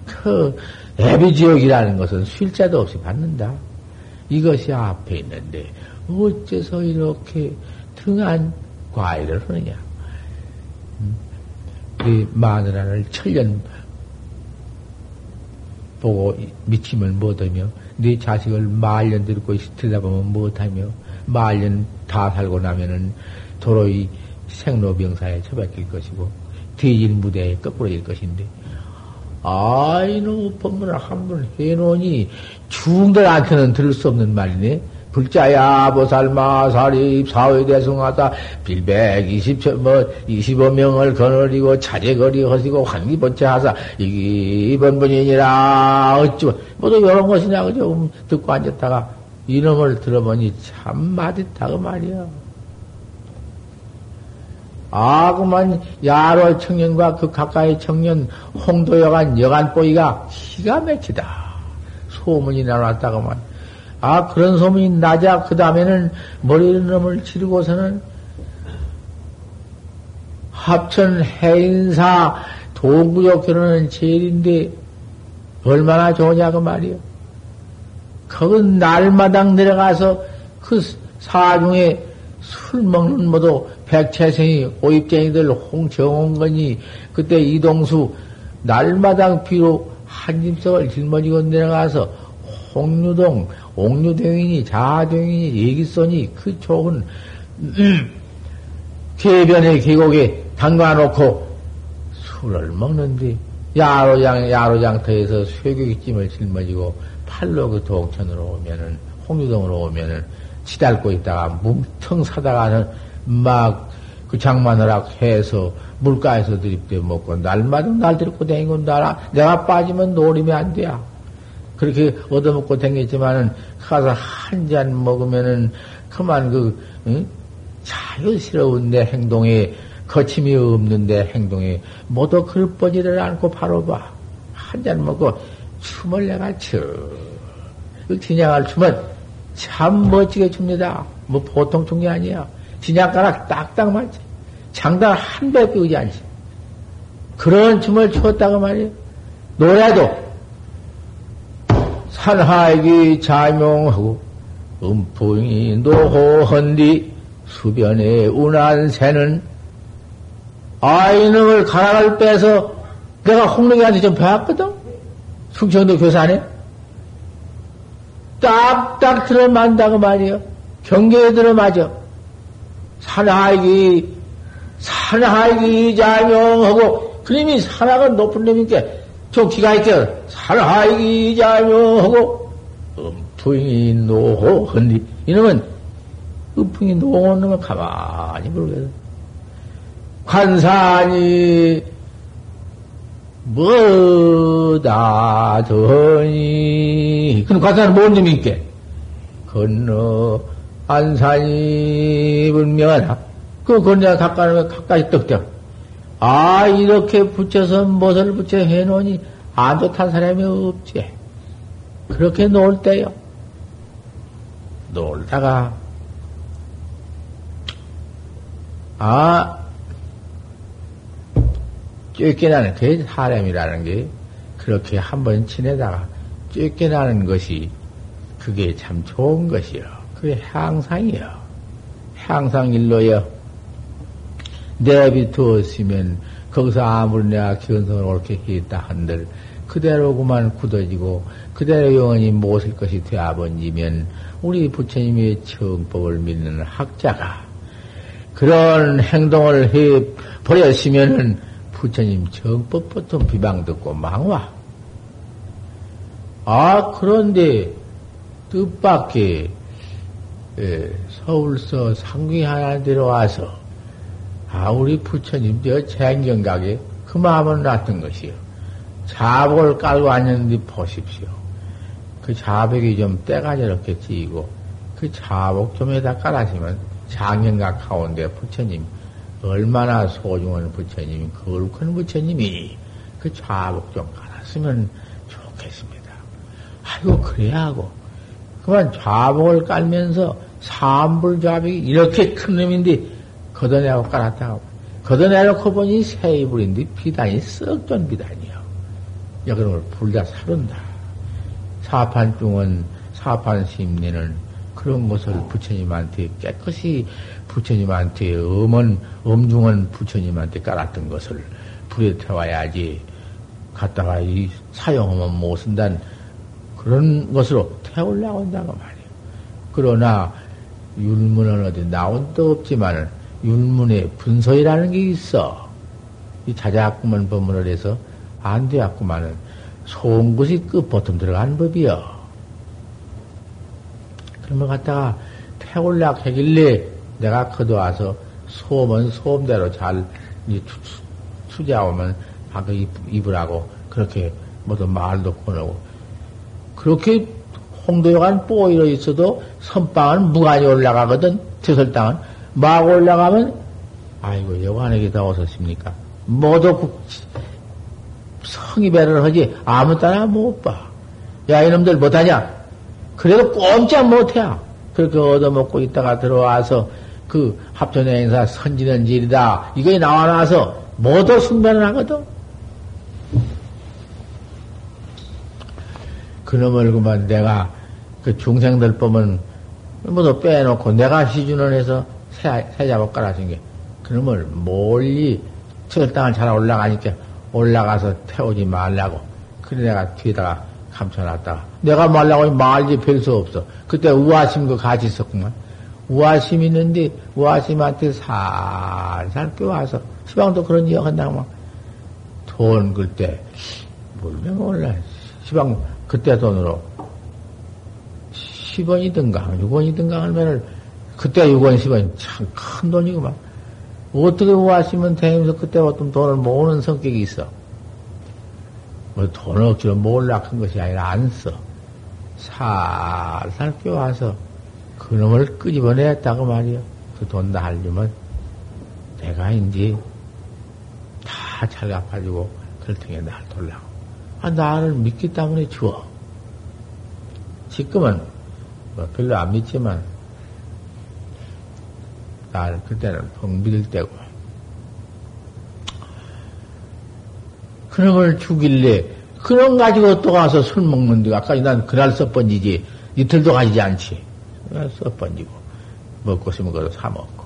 그 애비지옥이라는 것은 쉴 자도 없이 받는다. 이것이 앞에 있는데 어째서 이렇게 등한 과일을 하느냐. 이 마누라를 천년 보고 미치면 못하며 네 자식을 말년 들고 들여다보면 못하며 말년 다 살고 나면은 도로이 생로병사에 처박힐 것이고 뒤질 무대에 거꾸로질 것인데 아이노 법문을 한 번 해놓으니 중들한테는 들을 수 없는 말이네. 불자야 보살마사리 사회대승하다 빌백 20, 뭐 25명을 거느리고 차례거리 하시고 환기번체 하사 이번 분이니라 어찌 모두 이런 것이냐 그죠 음, 듣고 앉았다가 이놈을 들어보니 참 맛있다고 말이야. 아, 그만, 야로 청년과 그 가까이 청년, 홍도여간 여간보이가 기가 막히다. 소문이 나왔다고만. 아, 그런 소문이 나자, 그 다음에는 머리를 놈을 치르고서는 합천 해인사 동구역 결혼은 제일인데, 얼마나 좋으냐, 그 말이요. 그건 날마당 내려가서 그 사중에 술 먹는 모두 백채생이 오입쟁이들 홍정원건이 그때 이동수 날마당 비로 한짐석을 짊어지고 내려가서 홍유동, 옥류대인이 자대인이 얘기써니 그 좋은 음, 개변의 계곡에 담가놓고 술을 먹는데 야로장 야로장터에서 쇠교기찜을 짊어지고 팔로 그 동천으로 오면은 홍유동으로 오면은 치달고 있다가 뭉텅 사다가는 막 그 장마늘락 해서 물가에서 드립대 먹고 날마다 날 데리고 다니고 나라 내가 빠지면 노림이 안 돼야. 그렇게 얻어먹고 다녔지만은 가서 한 잔 먹으면은 그만 그 응? 자유스러운 내 행동에 거침이 없는 데 행동에 모두 글버지를 않고 바로 봐. 한 잔 먹고 춤을 내가 쳐. 그 진양할 춤은 참 멋지게 춥니다. 뭐 보통 춤이 아니야. 진양가락 딱딱 맞지. 장단 한 배도 오지 않지. 그런 춤을 추었다고 말이에요. 노래도 산하기 자명하고 음풍이 노호헌디 수변에 운한 새는 아이놈을 가락을 빼서 내가 홍록이한테 좀 배웠거든? 충청도 교사네? 딱딱 들어만다고 말이요. 경계에 들어맞아. 산하기, 산하기 자명하고, 그님이 산하가 높은 놈이니까, 저 기가 있게, 산하기 자명하고, 음풍이 노호, 헌디. 이놈은, 음풍이 노호 놈을 가만히 모르겠어. 관산이, 뭐다 더니? 그럼 관산은 뭔 놈이 있게? 건너 안산이 분명하다 그 건너가 가까이 가까이 떡떡 아 이렇게 붙여서 무엇을 붙여 해놓으니 안 좋다는 사람이 없지. 그렇게 놀 때요. 놀다가 아 쫓겨나는, 그 사람이라는 게 그렇게 한번 지내다가 쫓겨나는 것이 그게 참 좋은 것이요. 그게 향상이요. 향상일로요. 내비두었으면 거기서 아무리 내가 견성을 옳게 했다 한들 그대로구만 굳어지고 그대로 영원히 못을 것이 되어버리면 우리 부처님의 정법을 믿는 학자가 그런 행동을 해 버렸으면은 부처님 정법부터 비방 듣고 망와. 아 그런데 뜻밖의 예, 서울서 상귀 하나 들어와서 아 우리 부처님 저 재경각에 그 마음은 놨던 것이요. 자복을 깔고 앉았는데 보십시오. 그 자복이 좀 때가 저렇게 찌고 그 자복 좀에다 깔아시면 장경각 가운데 부처님 얼마나 소중한 부처님, 거룩한 부처님이 그 자복 좀 깔았으면 좋겠습니다. 아이고 그래야 하고 그만 좌복을 깔면서 삼불좌복이 이렇게 큰 놈인데 걷어내고 깔았다고 걷어내놓고 보니 새 이불인데 비단이 썩전 비단이요. 여그놈을 불다 사른다. 사판중은 사판 심리는 그런 것을 부처님한테 깨끗이 부처님한테 엄은 엄중한 부처님한테 깔았던 것을 불에 태워야지 갖다가 이 사용하면 못 쓴다는 그런 것으로 태우려고 한다고 말이에요. 그러나 율문은 어디 나온 데 없지만 율문에 분서이라는 게 있어. 이 자작구만 법문을 해서 안 되었구만은 소은 것이 끝보통 들어간 법이여. 그러면 갖다가 태울락 하길래 내가 거둬와서 소음은 소음대로 잘 투자하면 방금 입으라고 그렇게 모두 말도 꺼내고 그렇게 홍도여관 뽀이러 있어도 선방은 무관이 올라가거든 퇴설당은 막 올라가면 아이고 여관에게 다 오셨습니까? 모두 성의배를 하지 아무 따나 못 봐. 야 이놈들 못하냐? 그래도 꼼짝 못해. 그렇게 얻어먹고 있다가 들어와서 그 합천의 행사 선지는 질이다. 이거 나와 나와서 모두 승변을 하거든. 그놈을 그만 내가 그 중생들 보면 모두 빼놓고 내가 시준을 해서 새, 새 잡아 깔아준 게 그놈을 멀리 철땅을 잘 올라가니까 올라가서 태우지 말라고. 그래 내가 뒤에다가 감춰놨다가 내가 말라고 말지 별 수 없어. 그때 우아심도 같이 있었구만. 우아심 있는데 우아심한테 살살 껴와서 시방도 그런 이야기 한다고 막 돈 그때 몰라 몰라 시방 그때 돈으로 10원이든가 6원이든가 하면은 그때 6원 10원 참 큰 돈이구만 어떻게 우아심은 대면서 그때 어떤 돈을 모으는 성격이 있어 뭐 돈을 억지로 모으려고 한 것이 아니라 안 써. 살살 껴와서 그놈을 끄집어냈다고 말이야. 그돈 다 하려면 내가 인지 다 잘 갚아주고 테니 날 돌라고. 아, 나를 믿기 때문에 주어. 지금은 뭐 별로 안 믿지만 나를 그때는 펑 믿을 때고 그놈을 죽일래 그놈 가지고 또 가서 술 먹는 데 아까 난 그날 써번지지 이틀도 가지지 않지 써번지고 먹고 싶으면 그걸 사 먹고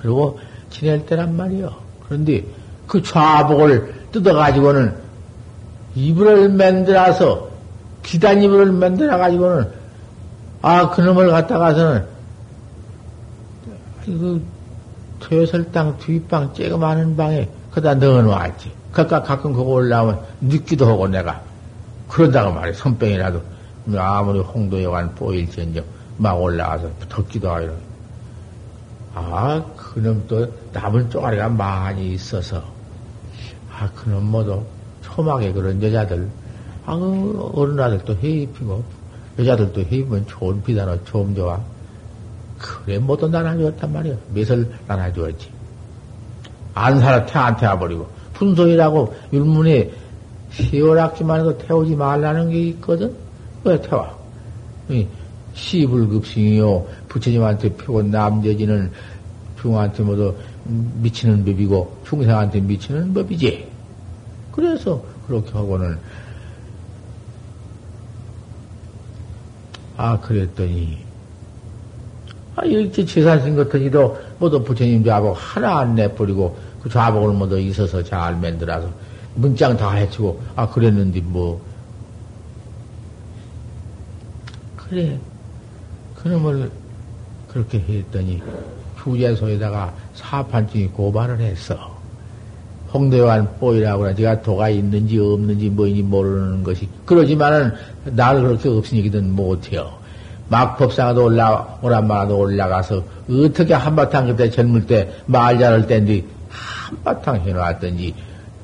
그리고 지낼 때란 말이요 그런데 그 좌복을 뜯어가지고는 이불을 만들어서 기단 이불을 만들어 가지고는 아 그놈을 갖다가서는 그 퇴설당 뒷방 쬐그마한 방에 그다 넣어놓았지. 그까 가끔 그거 올라오면 늦기도 하고 내가 그런다고 말이야. 손병이라도 아무리 홍도여관 보일지언정 막 올라와서 덮기도 하고 아 그놈 또 남은 쪼가리가 많이 있어서 아 그놈 모두 초막에 그런 여자들 아그 어른 아들도 해입히고 여자들도 해입으면 좋은 비단어 좋음 좋아 그래 모두 나눠주었단 말이야. 몇을 나눠주었지. 안 살아 태안 태워버리고 분소이라고 율문에 시월학지만 해도 태우지 말라는 게 있거든. 왜 태워? 시불급승이요. 부처님한테 펴고 남겨지는 중한테 모두 미치는 법이고 중생한테 미치는 법이지. 그래서 그렇게 하고는 아 그랬더니 아 이렇게 재산신 같은이도 모두 부처님 좌복 하나 안 내버리고 그 좌복을 모두 있어서 잘 만들어서 문장 다 해치고, 아, 그랬는데, 뭐. 그래. 그놈을 그렇게 했더니, 휴제소에다가 사판증이 고발을 했어. 홍대환 뽀이라고 그래. 제가 도가 있는지 없는지 뭐인지 모르는 것이. 그러지만은 나를 그렇게 없으니기든 못해요. 막 법상에도 올라, 오란 말도 올라가서 어떻게 한바탕 그때 젊을 때말 잘할 때인데 한바탕 해놨던지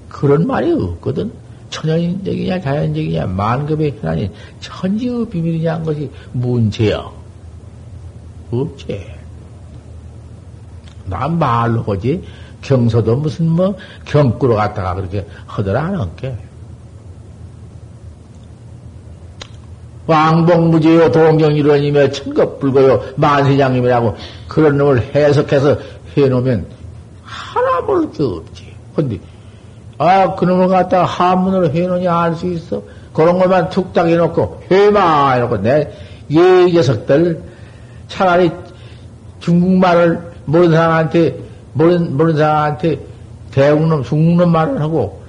그런 말이 없거든. 천연적이냐 자연적이냐 만급의 현안이 천지의 비밀이냐 한 것이 문제야. 없지. 난 말로 거지. 경서도 무슨 뭐 경구로 갔다가 그렇게 허더라 안 할게. 왕복무지요 동경이론이며 천겁불고요 만세장님이라고 그런 놈을 해석해서 해놓으면 하나 볼 게 없지. 근데 아 그놈을 갖다가 한문으로 해놓으니 알수 있어? 그런 것만 툭딱 해놓고 해마 해놓고 내이 녀석들 차라리 중국말을 모르는 사람한테 모르는, 모르는 사람한테 대웅놈 중국놈 말을 하고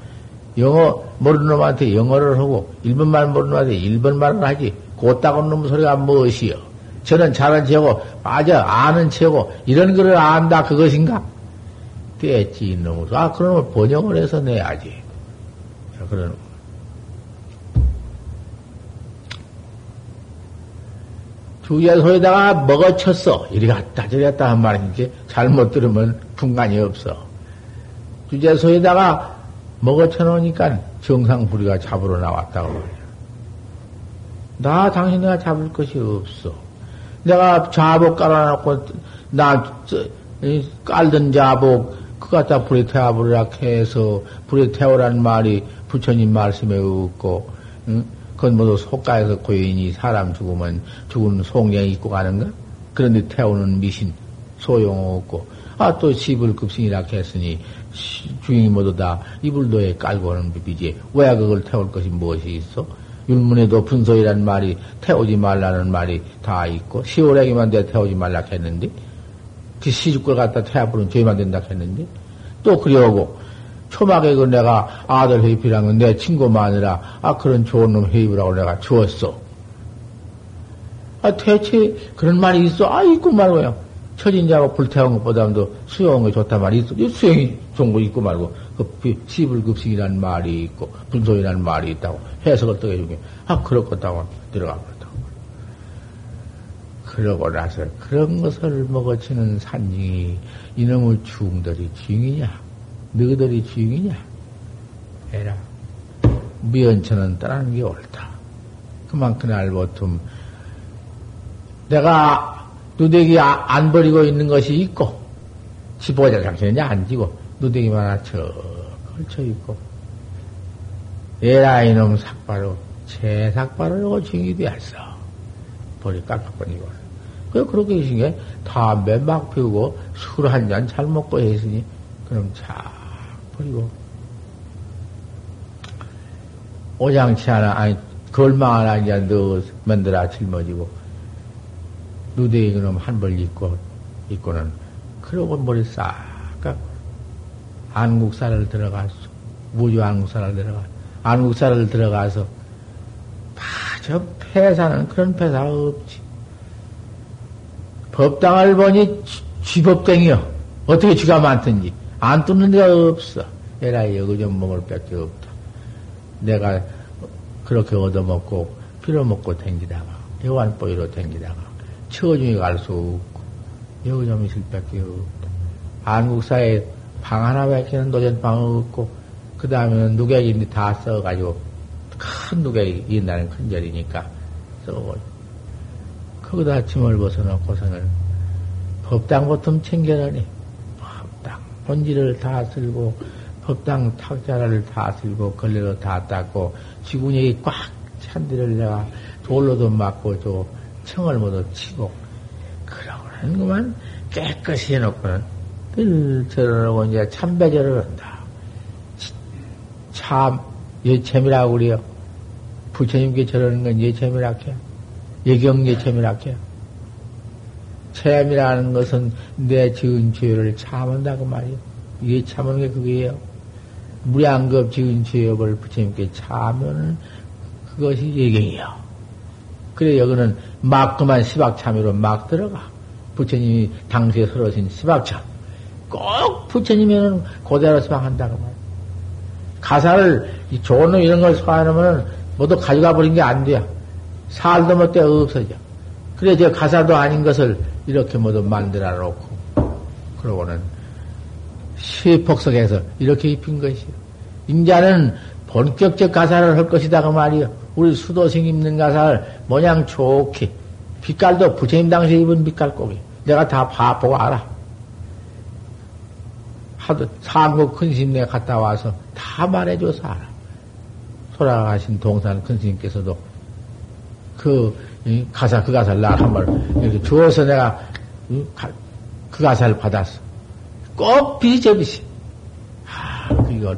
영어 모르는 놈한테 영어를 하고 일본말 모르는 놈한테 일본말을 하지 곧다운 놈 소리가 무엇이요? 저는 잘한 체고 맞아 아는 체고 이런 거를 안다 그것인가? 됐지 이놈을 아 그놈을 번역을 해서 내야지. 그런 주야소에다가 먹어쳤어. 이리 갔다 저리 갔다 한 말인지 잘못 들으면 분간이 없어. 주제소에다가 먹어쳐 놓으니까 정상부리가 잡으러 나왔다고 말이야. 나 당신 내가 잡을 것이 없어. 내가 자복 깔아놓고 나 깔던 자복 그 갖다 불에 태워버리라 해서 불에 태우라는 말이 부처님 말씀에 없고 응? 그건 모두 속가에서 고인이 사람 죽으면 죽은 송령 입고 가는가? 그런데 태우는 미신 소용없고 아 또 시불 급신이라 했으니 주인이 모두 다 이불도에 깔고 오는 비비지. 왜 그걸 태울 것이 무엇이 있어? 율문에도 분소이란 말이 태우지 말라는 말이 다 있고, 시오래기만 돼 태우지 말라 했는데, 그 시집걸 갖다 태워버리면 죄만 된다 했는데, 또 그려오고, 초막에 그 내가 아들 회입이란 건내 친구 마느라, 아, 그런 좋은 놈 회입이라고 내가 주었어. 아, 대체 그런 말이 있어? 아, 있고 말고요. 처진자고 불태운 것보다도 수용이 좋단 말이 있어. 수용이 좋은 거 있고 말고, 그 시불급식이라는 말이 있고, 분소이라는 말이 있다고 해석을 떠게 주게. 아, 그렇겠다고 들어가 버렸다고. 그러고 나서 그런 것을 먹어치는 산징이 이놈의 중들이 주인이냐? 너희들이 주인이냐? 해라. 미연천은 떠나는 게 옳다. 그만 그날 보통 내가 누대기 아, 안 버리고 있는 것이 있고, 지보자 장신이 앉지고, 누대기만 하나 쳐 걸쳐 있고, 에라 이놈 삭바로, 제 삭바로 증이 되었어. 버리 깎아버리고. 그 그렇게 계신 게, 담배 막 피우고, 술 한 잔 잘 먹고 했으니, 그럼 잘 버리고. 오장치 하나, 아니, 걸망 하나 이제 넣어 만들어 짊어지고, 누대에 그놈 한벌 입고, 입고는, 그러고 머리 싹 안국사를 들어가서, 무주 안국사를 들어가, 안국사를 들어가서, 저 폐사는 그런 폐사 없지. 법당을 보니 쥐법쟁이요. 어떻게 쥐가 많든지. 안 뚫는 데가 없어. 에라, 여기 좀 먹을 밖에 없다. 내가 그렇게 얻어먹고, 빌어먹고 댕기다가, 여완보이로 댕기다가, 처중에 갈 수 없고, 여기 좀 있을 밖에 없다. 한국사에 방 하나 밖에는 노전방 없고, 그 다음에는 누객인데 다 써가지고, 큰 누객이 옛날엔 큰 절이니까 써고, 거기다 짐을 벗어놓고서는 법당 보통 챙겨라니, 법당 본지를 다 쓸고, 법당 탁자를 다 쓸고, 걸레로 다 닦고, 지구력이 꽉 찬 데를 내가 돌로도 맞고, 또, 청을 모두 치고, 그러고는 그만 깨끗이 해놓고는, 늘 절하고 이제 참배절을 한다. 참, 예체미라고 그래요. 부처님께 절하는 건 예체미라고 해요. 예경 예체미라고 해요. 체험이라는 것은 내 지은 죄를 참은다고 말이에요. 이게 참은 게 그게요. 무량급 지은 죄업을 부처님께 차면 그것이 예경이요. 그래 여기는 막 그만 시박참여로 막 들어가. 부처님이 당시에 서러신 시박참. 꼭 부처님에는 그대로 시박한다고 말이야. 가사를 좋은 놈 이런 걸 소화하면 모두 가져가 버린 게 안 돼요. 살도 못돼 없어져. 그래 저 가사도 아닌 것을 이렇게 모두 만들어 놓고 그러고는 시폭석에서 이렇게 입힌 것이요. 인자는 본격적 가사를 할 것이다 그 말이요. 우리 수도생 입는 가사를 모양 좋게 빛깔도 부처님 당시에 입은 빛깔 꼭이 내가 다 봐보고 알아. 하도 상국 큰 스님 내가 갔다 와서 다 말해줘서 알아. 돌아가신 동산 큰 스님께서도 그 가사 그 가사를 나 한번 이렇게 주어서 내가 그 가사를 받았어. 꼭 빛이. 아, 이거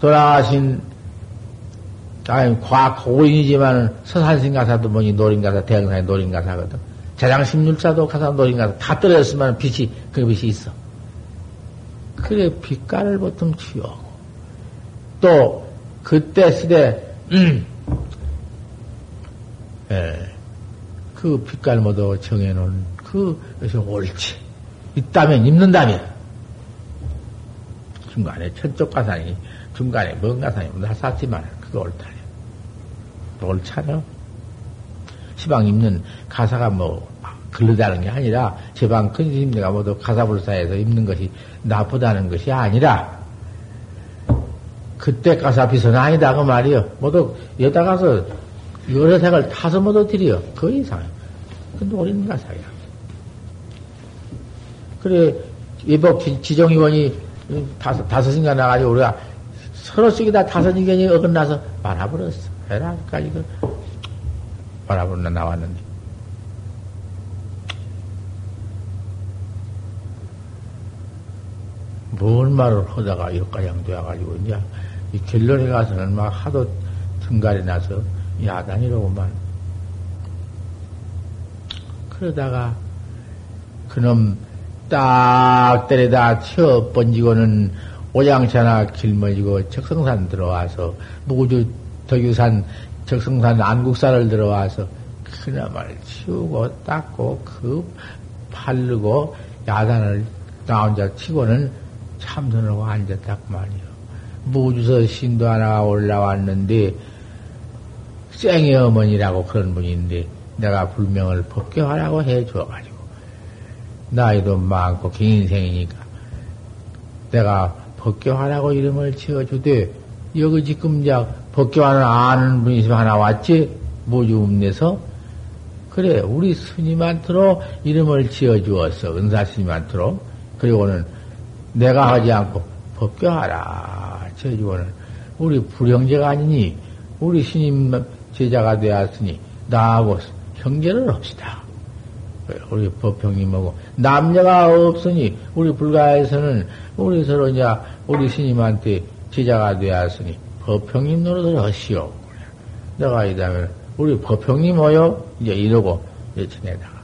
돌아가신 아니 과학 고인이지만은 서산신 가사도 뭐니 노린 가사 대흥산의 노린 가사거든. 자장 십률자도 가사 노린 가사 다 떨어졌으면 빛이 그 빛이 있어. 그래 빛깔을 보통 치우고 또 그때 시대 음, 예, 그 빛깔 모두 정해놓은 그것이 옳지. 있다면 입는다면 중간에 천쪽 가산이 중간에 뭔 가산이 다 쌌지만 그거 옳다네. 옳잖아. 시방 입는 가사가 뭐 글르다는 게 아니라 제방 큰 스님네가 모두 가사불사에서 입는 것이 나쁘다는 것이 아니라 그때 가사 비선 아니다 그 말이요. 모두 여다 가서 여러 색을 타서 모두 드려. 그 이상. 그 노린 가 사야. 그래, 예법 지정위원이 다섯, 다섯인가 나가지고 우리가 서로 쓰기 다 다섯 인견이 어긋나서 말아버렸어. 해라까지 그, 말아버렸나 나왔는데. 뭔 말을 하다가 여기까지 되어가지고, 이제, 이 결론에 가서는 막 하도 등갈이 나서 야단이로구만. 그러다가, 그놈 딱 때려다 쳐 번지고는 오양차나 길머지고 적성산 들어와서, 무구주 덕유산, 적성산 안국산을 들어와서, 그나마를 치우고 닦고, 그, 팔르고, 야단을 나 혼자 치고는 참선하고 앉았단 말이요. 무주서 신도 하나가 올라왔는데, 쌩의 어머니라고 그런 분인데, 내가 불명을 법교하라고 해 줘가지고, 나이도 많고 긴 인생이니까, 내가 법교하라고 이름을 지어주되, 여기 지금 이제 법교하는 아는 분이 하나 왔지? 무주음내서? 그래, 우리 스님한테로 이름을 지어주었어. 은사 스님한테로. 그리고는 내가 하지 않고 법교하라. 제주원은 우리 불형제가 아니니 우리 스님 제자가 되었으니 나하고 형제를 합시다. 우리 법형님하고 남녀가 없으니 우리 불가에서는 우리 서로 이제 우리 스님한테 제자가 되었으니 법형님 노릇을 하시오. 내가 이다면 우리 법형님 모여 이제 이러고 여친에다가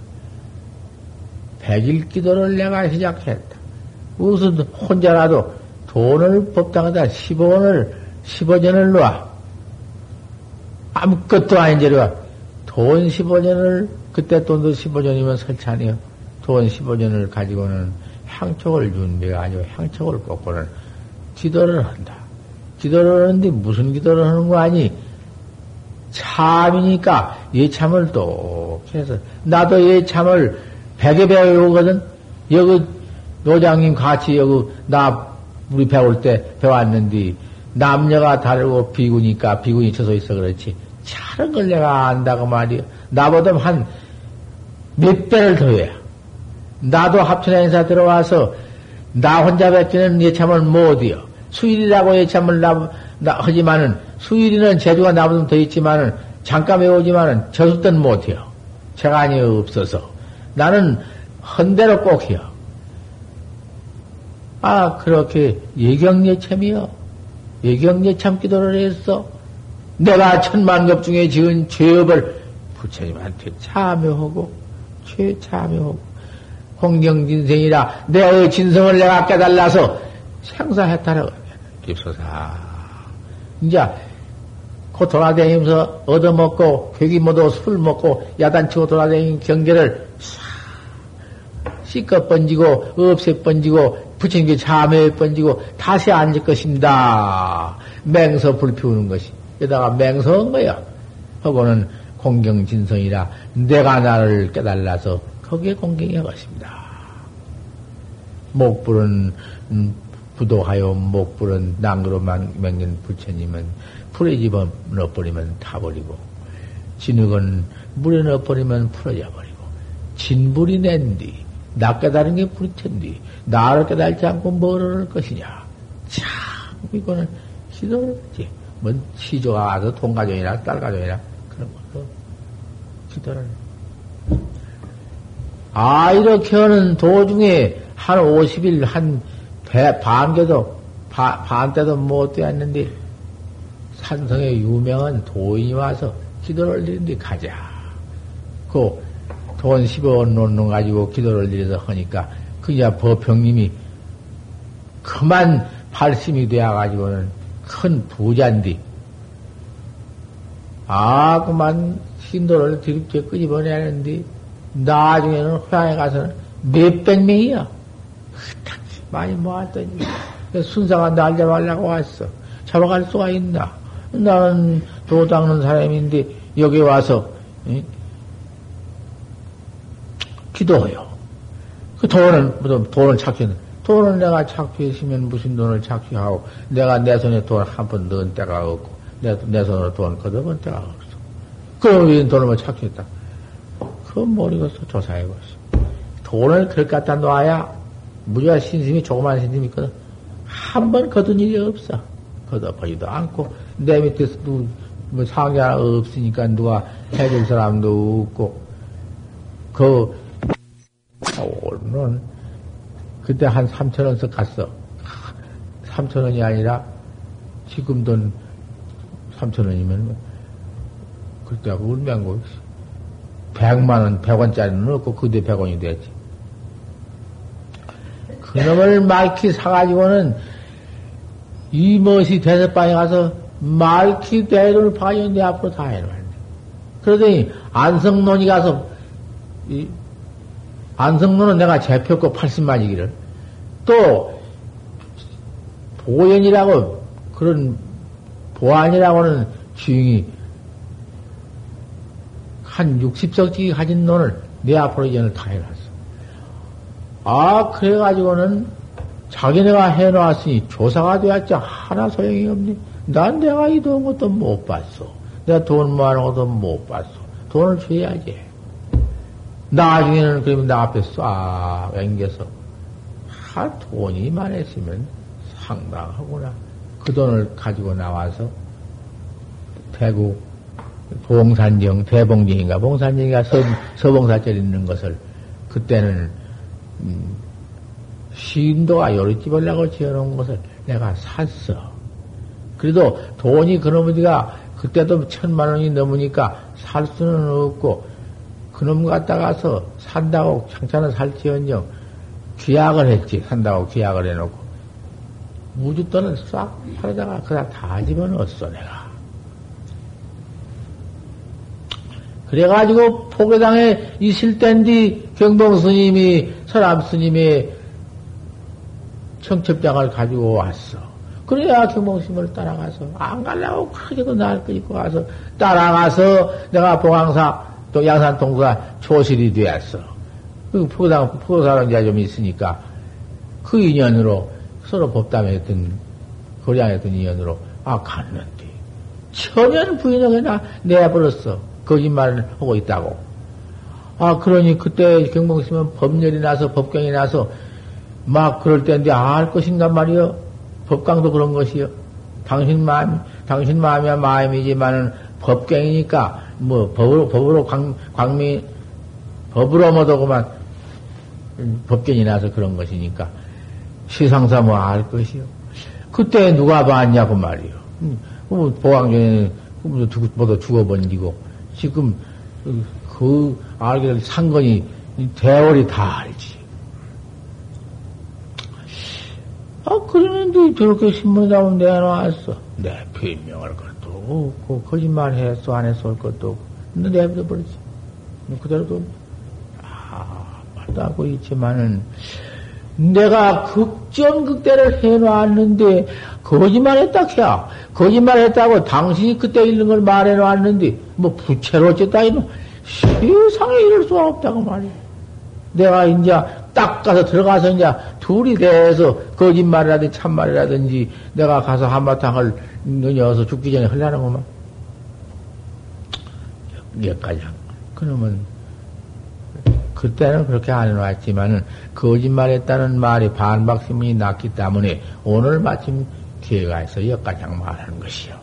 백일 기도를 내가 시작했다. 무슨 혼자라도 돈을 법당에다 10원을, 15년을 놔. 아무것도 아닌 재료가 돈 15년을, 그때 돈도 15년이면 설찬이요. 돈 15년을 가지고는 향촉을 준비가 아니고 향촉을 꽂고는 기도를 한다. 기도를 하는데 무슨 기도를 하는 거 아니? 참이니까 예참을 또 해서 나도 예참을 백에 배우거든. 여기 노장님 같이 여기 나 우리 배울 때 배웠는데 남녀가 다르고 비구니까 비군이 쳐서 있어 그렇지. 차른 걸 내가 안다고 말이야. 나보다 한 몇 배를 더해. 나도 합천에 인사 들어와서 나 혼자 뵙기는 예참을 못이요. 수일이라고 예참을 나, 나 하지만은 수일이는 재주가 나보다 더 있지만은 잠깐 외우지만은 저수땐 못해요. 재간이 없어서 나는 헌대로 꼭 해요. 아, 그렇게 예경예참이요. 예경예참 기도를 했어. 내가 천만급 중에 지은 죄업을 부처님한테 참여하고, 죄 참여하고, 홍경진생이라 내의 진성을 내가 깨달아서 생사해탈하고, 주옵소서. 이제, 그 돌아다니면서 얻어먹고, 괴기 모두 술 먹고, 야단치고 돌아다니는 경계를 씻어 번지고, 없애 번지고, 부처님께 참회 번지고, 다시 앉을 것입니다. 맹서 불피우는 것이. 여기다가 맹서한 거야. 하고는 공경진성이라 내가 나를 깨달아서 거기에 공경해 것입니다. 목불은 음, 부도하여 목불은 낭으로만 맹긴 부처님은 풀에 집어 넣어버리면 타버리고 진흙은 물에 넣어버리면 풀어져 버리고 진불이 낸뒤 나 깨달은 게 부처인디 나를 깨달지 않고 뭐를 할 것이냐 참 이거는 기도지 뭐 시조가 와서 동가정이나 딸가정이나 그런 것도 기도를 아 이렇게 하는 도중에 한 50일, 한 배, 반개도, 바, 반 때도 못 되었는데, 산성의 유명한 도인이 와서 기도를 드린데 가자. 그, 돈 10원 놓는 가지고 기도를 드려서 하니까, 그야 법형님이 그만 발심이 되어가지고는 큰 부자인데, 아, 그만 신도를 드립게 끄집어내는데, 나중에는 회양에 가서는 몇백 명이야. 많이 모았더니 순사가 날 잡아려고 왔어. 잡아갈 수가 있나? 나는 도 닦는 사람인데 여기 와서 응? 기도해요. 그 무슨 돈을 착취는 돈을 내가 착취했으면 무슨 돈을 착취하고 내가 내 손에 돈한번 넣은 때가 없고 내, 내 손으로 돈 걷어본 때가 없어. 그럼 왜 돈을 뭐 착취했다? 그건 모르겠어 조사해봤어. 돈을 그렇게 갖다 놔야 무지가 신심이 조그만 신심이 있거든. 한 번 거둔 일이 없어. 걷어버리도 않고, 내 밑에서 누, 뭐 하나 없으니까 누가 해줄 사람도 없고, 그, 오늘은, 그때 한 3천 원씩 갔어. 3천 원이 아니라, 지금 돈 3천 원이면, 그때 울맹고, 100만 원, 100원짜리는 없고, 그때 100원이 됐지. 그놈을 말키 사가지고는 이 멋이 대접방에 가서 말키 대를 내 앞으로 다 해놓았네. 그러더니 안성론이 가서 이 안성론은 내가 재표고 80만이기를 또 보현이라고 그런 보안이라고는 주인이 한 60석지 가진 논을 내 앞으로 이전을 다 해놨어. 아, 그래가지고는 자기네가 해놓았으니 조사가 되었지 하나 소용이 없니? 난 내가 이동 것도 못 봤어. 내가 돈 모아놓은 것도 못 봤어. 돈을 줘야지. 나중에는 그러면 나 앞에 싹 앵겨서 하 돈이 많았으면 상당하구나. 그 돈을 가지고 나와서 대구 봉산정, 대봉정인가 봉산정인가 서, 서봉사절 있는 것을 그때는 음, 신도가 요리집을 내고 지어놓은 것을 내가 샀어. 그래도 돈이 그놈이가 그때도 천만 원이 넘으니까 살 수는 없고 그놈 갖다 가서 산다고 창찬을 살지언정 귀약을 했지. 산다고 귀약을 해놓고 무주돈을 싹 팔아다가 그다 다 집어넣었어 내가. 그래가지고 포교당에 있을 땐뒤 경봉 스님이 서람 스님의 청첩장을 가지고 왔어. 그래야 경봉 스님을 따라가서 안 가려고 크게도 날 끌고 가서 따라가서 내가 보강사 또 양산 동사 초실이 되었어. 그 포사는 이제 좀 있으니까 그 인연으로 서로 법담했던 거량했던 인연으로 아 갔는데 천연 부인에게나 내버렸어. 거짓말을 하고 있다고. 아, 그러니 그때 경봉스면 법렬이 나서 법경이 나서 막 그럴 때인데 아, 알 것인가 말이요. 법강도 그런 것이요. 당신 마음, 당신 마음이야 마음이지만은 법경이니까 뭐 법으로, 법으로 광, 광미, 법으로 뭐도 그만 법경이 나서 그런 것이니까 시상사 뭐 알 것이요. 그때 누가 봤냐고 말이요. 보왕전에는 모두 죽어버리고 지금 그 알게 될 상건이 대월이 다 알지. 아, 그러는데 저렇게 신문이라고 내놓았어. 내 변명할 것도 없고, 거짓말 했어, 안 했어, 할 것도 없고. 내버려 버리지. 그대로 도 아, 맞다고 있지만은, 내가 극전극대를 해놓았는데, 거짓말 했다, 캬. 거짓말 했다고 당신이 그때 있는 걸 말해놓았는데, 뭐, 부채로 어쨌다, 이놈. 세상에 이럴 수가 없다고 말이야. 내가 이제 딱 가서 들어가서 이제 둘이 대해서 거짓말이라든지 참말이라든지 내가 가서 한바탕을 넣어서 죽기 전에 하려는구만. 여기까지 한 그러면 그때는 그렇게 안 해놨지만은 거짓말했다는 말이 반박심이 났기 때문에 오늘 마침 기회가 있어 여기까지 말하는 것이요.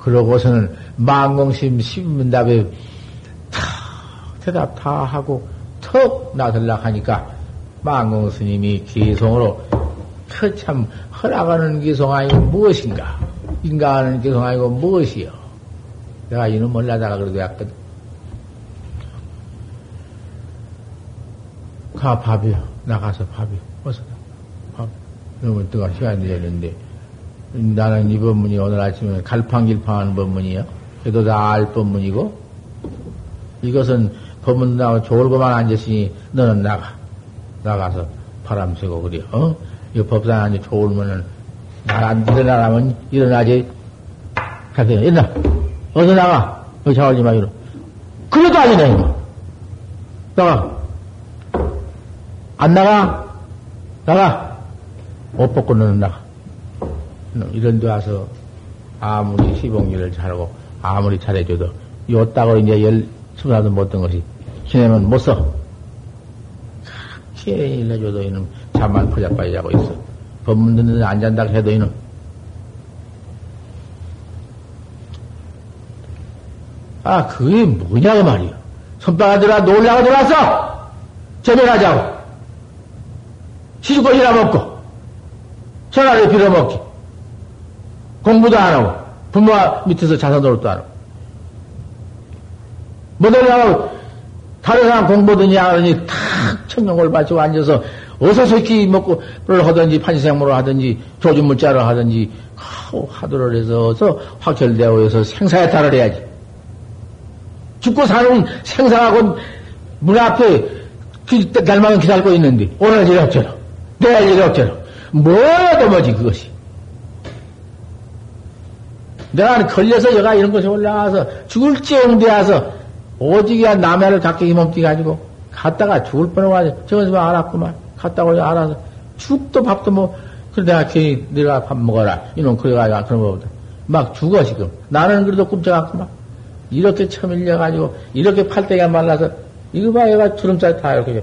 그러고서는 망공심 십문답에 대답 다 하고 턱 나설락 하니까 망공 스님이 기송으로 그참 허락하는 기송 아니고 무엇인가? 인가하는 기송 아니고 무엇이요? 내가 이는 몰라다가 그래도 약간 가 밥이요. 나가서 밥이요. 어서 밥. 너무 뜨거 시간이 되었는데 나는 이 법문이 오늘 아침에 갈팡질팡하는 법문이요. 그래도 다 알 법문이고 이것은 법문 좋을 것만 앉았으니 너는 나가. 나가서 바람 쐬고 그래. 어? 이 법상 앉아 좋으면은 나안 일어나라면 일어나지. 가서 일어나. 어서 나가. 여기 자올지 마, 이러. 그래도 아니네. 나가. 안 나가? 나가. 옷 벗고 너는 나가. 이런 데 와서 아무리 시봉기를 잘하고 아무리 잘해줘도 요 딱으로 이제 열, 스물하도 못된 것이 지내면 못 써. 그렇게 일러줘도 이놈 잠만 포자빠지 자고 있어. 법문 듣는 데 안 잔다 해도 이놈. 아, 그게 뭐냐고 말이야. 손바가 들어 놀라고 들어왔어! 저변하자고. 시주꽃이나 먹고, 전화를 빌어먹기. 공부도 안 하고, 부모 밑에서 노릇도 안 하고. 뭐 하려고 다른 사람 공부든지 하느니 탁 청룡을 바치고 앉아서 어서 새끼 먹고 를 하든지 판시생물을 하든지 조준문자를 하든지 하도를 해서 어서 확철되어 해서 생사에 달을 해야지. 죽고 사는 생사하고 문 앞에 날만은 기다리고 있는데 오늘 일이 없잖아. 내일 일이 없잖아. 뭐라도 뭐지 그것이. 내가 걸려서 여가 이런 곳에 올라와서 죽을지언 되어서 오직이야 남의 를 갖게 힘없게 가지고 갔다가 죽을 뻔하고 저것만 뭐 알았구만. 갔다고 알아서 죽도 밥도 뭐 그래 내가 괜히 내가 밥 먹어라. 이놈 그래가지고 그런 거보다 막 죽어 지금. 나는 그래도 꿈쩍았구만. 이렇게 처밀려가지고 이렇게 팔대가 말라서 이거 봐 얘가 주름살 다 이렇게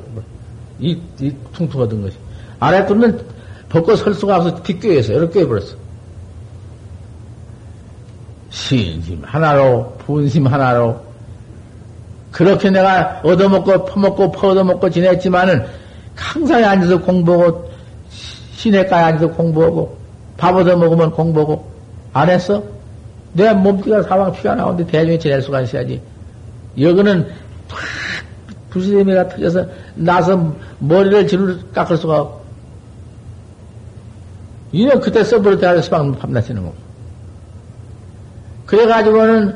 이, 이 퉁퉁하던 것이 뚫는 벗고 설 수가 없어 뒷교에서 이렇게 해버렸어. 신심 하나로 분심 하나로 그렇게 내가 얻어먹고 퍼먹고 퍼얻어먹고 지냈지만은 항상 앉아서 공부하고 시내가에 앉아서 공부하고 밥 얻어먹으면 공부하고 안 했어? 내 몸띠가 사방 피가 나오는데 대중에 지낼 수가 있어야지. 여기는 팍 부스레미가 터져서 나서 머리를 지를 깎을 수가 없고 이는 그때 아주 수박 밤낮 쓰는 거고. 그래가지고는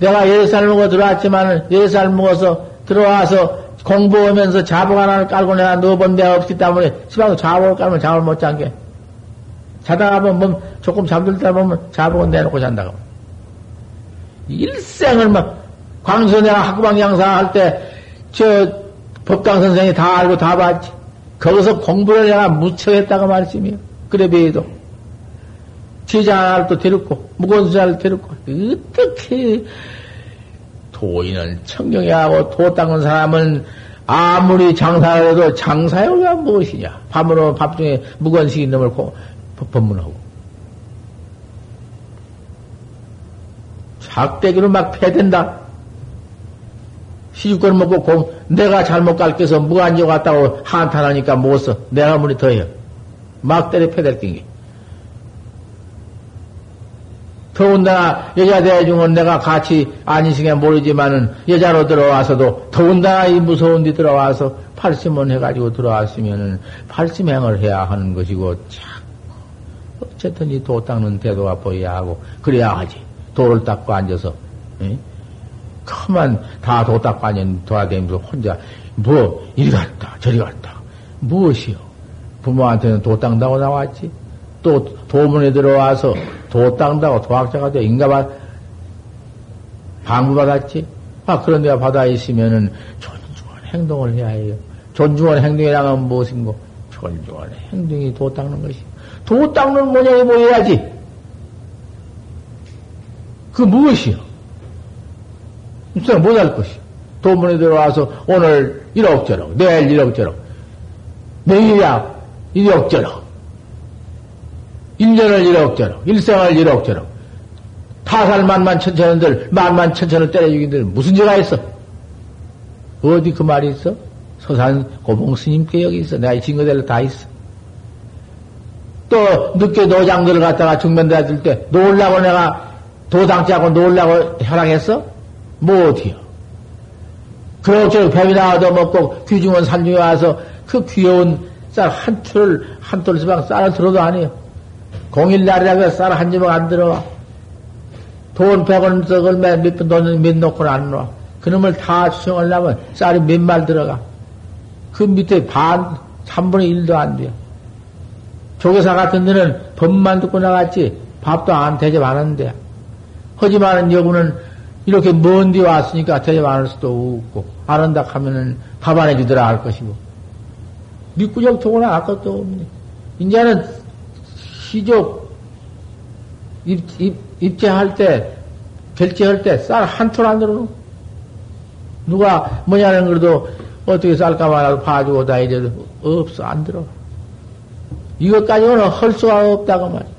내가 예살 먹어 들어왔지만 예살 먹어서 들어와서 공부하면서 자복 하나를 깔고 내가 넣어본 데가 없기 때문에 시방 자복을 깔면 잠을 못 잔게. 자다가 보면 조금 잠들 때 보면 자복은 내놓고 잔다고. 일생을 막 광수 내가 학구방 양사 할 때 저 법강 선생이 다 알고 다 봤지. 거기서 공부를 내가 무척 했다고 말씀이요. 그래 배에도. 제자 하나를 또 데렸고, 무거운 수자를 데렸고, 어떻게, 도인은 청경해 하고 도 닦는 사람은 아무리 장사를 해도 장사여가 무엇이냐. 밤으로 밥 중에 무거운 식이 넘을 법문하고. 작대기로 막 패댄다. 시주권 먹고 공, 내가 잘못 갈게서 무안지 갔다고 한탄하니까 못 써. 내가 문이 더해요. 막 때려 패댈 낀게. 더군다나 여자 대중은 내가 같이 안인승에 모르지만은 여자로 들어와서도 더군다나 이 무서운 데 들어와서 팔심원 해가지고 들어왔으면은 팔심행을 해야 하는 것이고, 자꾸, 어쨌든 이 도 닦는 태도가 보여야 하고, 그래야 하지. 도를 닦고 앉아서, 에? 그만 다 도 닦고 앉은 도와다니면서 혼자, 뭐, 이리 갔다, 저리 갔다. 무엇이요? 부모한테는 도 닦는다고 나왔지? 또 도문에 들어와서 도 닦는다고 도학자가 돼 인가봐 방구받았지? 아, 그런 데가 받아 있으면은 존중한 행동을 해야 해요. 존중한 행동이라면 무엇인고? 존중한 행동이 도 닦는 것이. 도 닦는 모양이 보여야지. 그 무엇이요? 무슨 못할 것이요. 도문에 들어와서 오늘 이럭저럭, 내일 이럭저럭, 내일이야 이럭저럭, 1년을 이럭저럭, 일생을 이럭저럭, 타살 만만 천천원들, 만만 천천을 때려 죽인들 무슨 죄가 있어? 어디 그 말이 있어? 서산 고봉 스님께 여기 있어. 내가 이 증거대로 다 있어. 또 늦게 노장들을 갖다가 중면대에 들때 놀라고 내가 도당자고 놀라고 허락했어? 뭐 어디요? 그럭저럭 뱀이나 얻어먹고 귀중한 산중에 와서 그 귀여운 쌀한 톨을 한톨 수박 쌀을 들어도 아니에요. 공일날이라고 쌀한 주먹 안 들어와. 돈 100원 썩을 몇푼 돈은 몇 놓고는 안 나와. 그놈을 다 수정하려면 쌀이 몇 말 들어가. 그 밑에 반, 3분의 1도 안 돼요. 조교사 같은 데는 법만 듣고 나갔지 밥도 안 대접 안 하는데. 하지만 여구는 이렇게 먼 데 왔으니까 대접 안 할 수도 없고, 안 한다 하면은 밥 안 해주더라 할 것이고. 밑구적 토고나 아것도 없네. 이제는 시족 입, 입, 입제할 때, 결제할 때 쌀 한 톨 안 들어. 누가 뭐냐는 그래도 어떻게 쌀값만 봐주고 다 이래도 없어, 안 들어. 이것까지는 할 수가 없다고 말이야.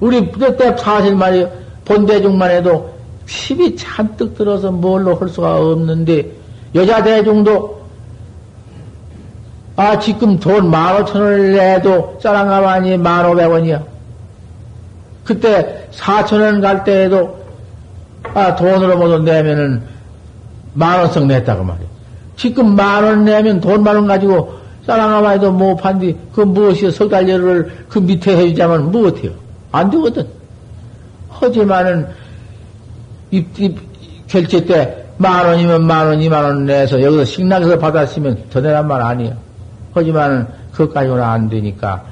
우리 그때 사실 말이야. 본대중만 해도 힘이 잔뜩 들어서 뭘로 할 수가 없는데, 여자 대중도, 아, 지금 돈 만 오천 원을 내도 쌀한가마니 만 오백 원이야. 그때 사천 원 갈 때에도, 아, 돈으로 모두 내면은 만 원씩 냈다고 말이야. 지금 만 원 내면 돈 만 원 가지고 쌀한가마니도 못 판디, 그 무엇이요? 석 달여를 그 밑에 해주자면 무엇해요? 안 되거든. 하지만은, 입, 입, 결제 때 만 원이면 만 원, 이만 원 내서 여기서 식락에서 받았으면 더 내란 말 아니에요. 하지만은 그것까지는 안 되니까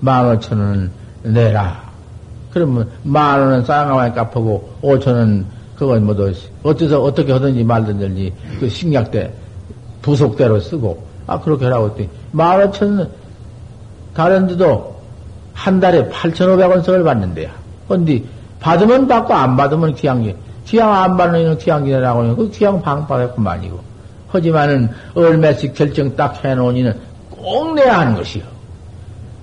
만 오천 원 내라. 그러면 만 원은 쌍가마니 갚고 오천 원 그건 뭐도 어째서 어떻게 하든지 말든지 그 식약 때 부속대로 쓰고 아 그렇게 하라고 했더니 만 오천 다른 데도 한 달에 8,500원 씩을 받는데요. 근데 받으면 받고 안 받으면 기양기. 기양 안 받는 이는 기양기라고 하는 그 기양 방받았구만이고. 하지만은 얼마씩 결정 딱 해놓으니는 꼭 내야 하는 것이요.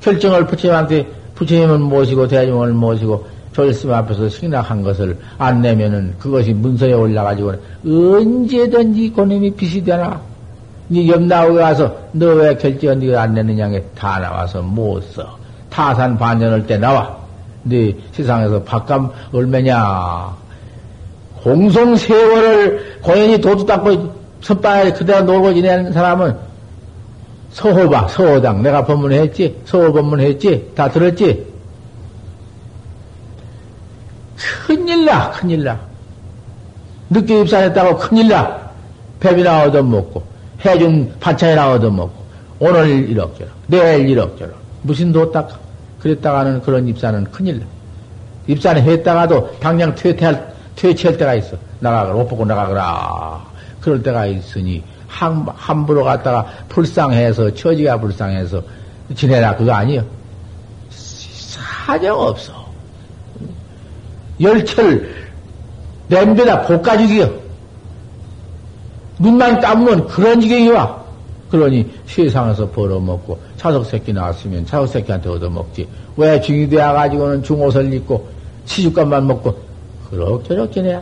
결정을 부처님한테 부처님을 모시고 대중을 모시고 조일스님 앞에서 승낙한 것을 안 내면은 그것이 문서에 올라가지고 언제든지 그놈이 빚이 되나? 니 옆나오게 가서 너 왜 결정 네가 안 내느냐 다 나와서 못 써. 타산 반전할 때 나와. 네 세상에서 밥값 얼마냐? 공송 세월을 고연히 도둑 닦고 섭바에 그대로 놀고 지내는 사람은 서호박, 서호당 내가 법문했지? 서호 법문했지? 다 들었지? 큰일 나, 큰일 나. 늦게 입산했다고 큰일 나. 배비나 얻어먹고, 해중 반찬이나 얻어먹고, 오늘 이럭저럭, 내일 이럭저럭, 무슨 도딱 그랬다가는 그런 입사는 큰일 나. 입사는 했다가도 당장 퇴퇴할, 퇴치할 때가 있어. 나가거라, 옷 벗고 나가거라. 그럴 때가 있으니, 함, 함부로 갔다가 불쌍해서, 처지가 불쌍해서 지내라. 그거 아니요. 사정 없어. 열철, 냄비다 볶아주기요. 눈만 감으면 그런 지경이 와. 그러니 세상에서 벌어먹고 차석 새끼 나왔으면 차석 새끼한테 얻어먹지. 왜 중이 되어가지고는 중옷을 입고 시집값만 먹고 그럭저럭 지내야.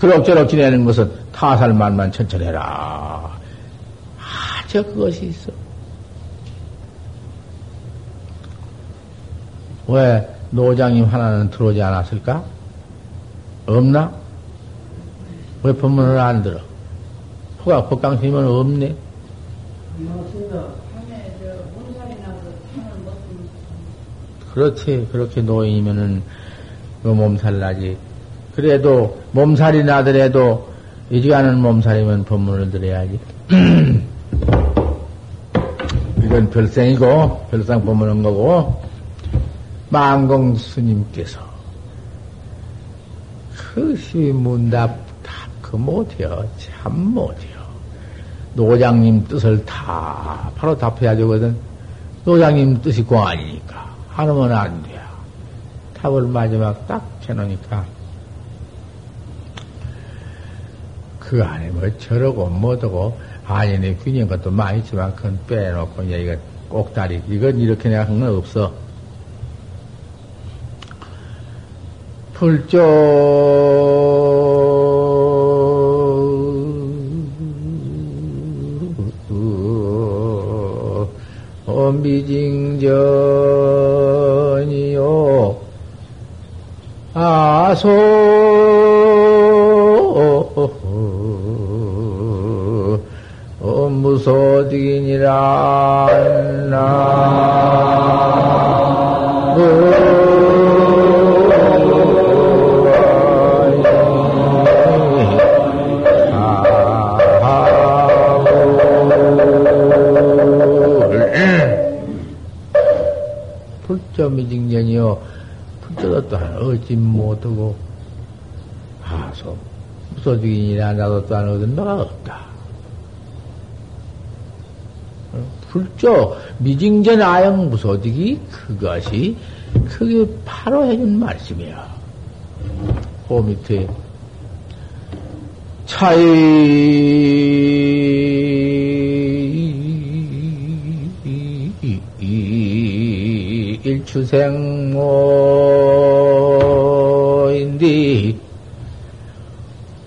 그럭저럭 지내는 것은 타살만만 천천히 해라. 아, 저 그것이 있어. 왜 노장님 하나는 들어오지 않았을까? 없나? 왜 법문을 안 들어? 호가 법강스님은 없네. 그렇지. 그렇게 노인이면은 그 몸살 나지. 그래도 몸살이 나더라도 이지가는 몸살이면 법문을 들어야지. 이건 별생이고 별상 법문은 거고 망공 스님께서 그 시 문답 다그 못해요. 참 못해요. 노장님 뜻을 다 바로 답해야 되거든. 노장님 뜻이 공안이니까 하면 안 돼 요. 답을 마지막 딱 해놓으니까 그 안에 뭐 저러고 뭐더고 아니네 균형 것도 많이 있지만 그건 빼놓고 이제 이거 꼭다리. 이건 이렇게 내가 한 건 없어. 불조. 미징전이요. 아소 무소득이니라 불점이직년이요 불점도 또한 어찌 못하고 하소 무소득이니라 나도 또한 얻은 바가 없다. 불조 미징전 아영 무소득이 그것이 그게 바로 해준 말씀이야. 그 밑에 차이 일추생모인디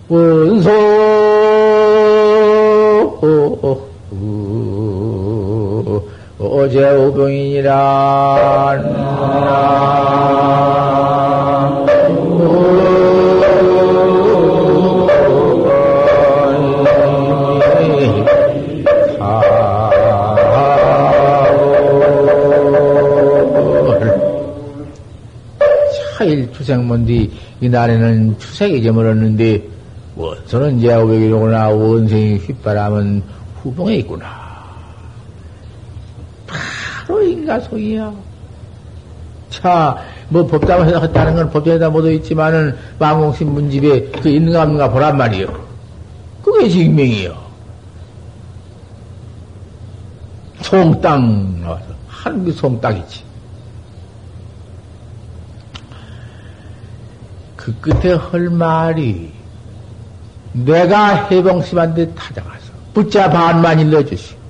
원소 오제우병이니라 차일 추생문디 이 날에는 추색이 저물었는데 원소는 제우병이로구나 원생이 휘바람은 후봉에 있구나. 소인가 소이야. 자, 뭐 법당에서 했다는 건 법정에다 모두 있지만은 왕공신 문집에 그 있는가 없는가 보란 말이요. 그게 증명이요. 송땅 나와서 한그 송땅이지. 그 끝에 할 말이 내가 해봉심한테 타장가서 붙자 반만 일러주시.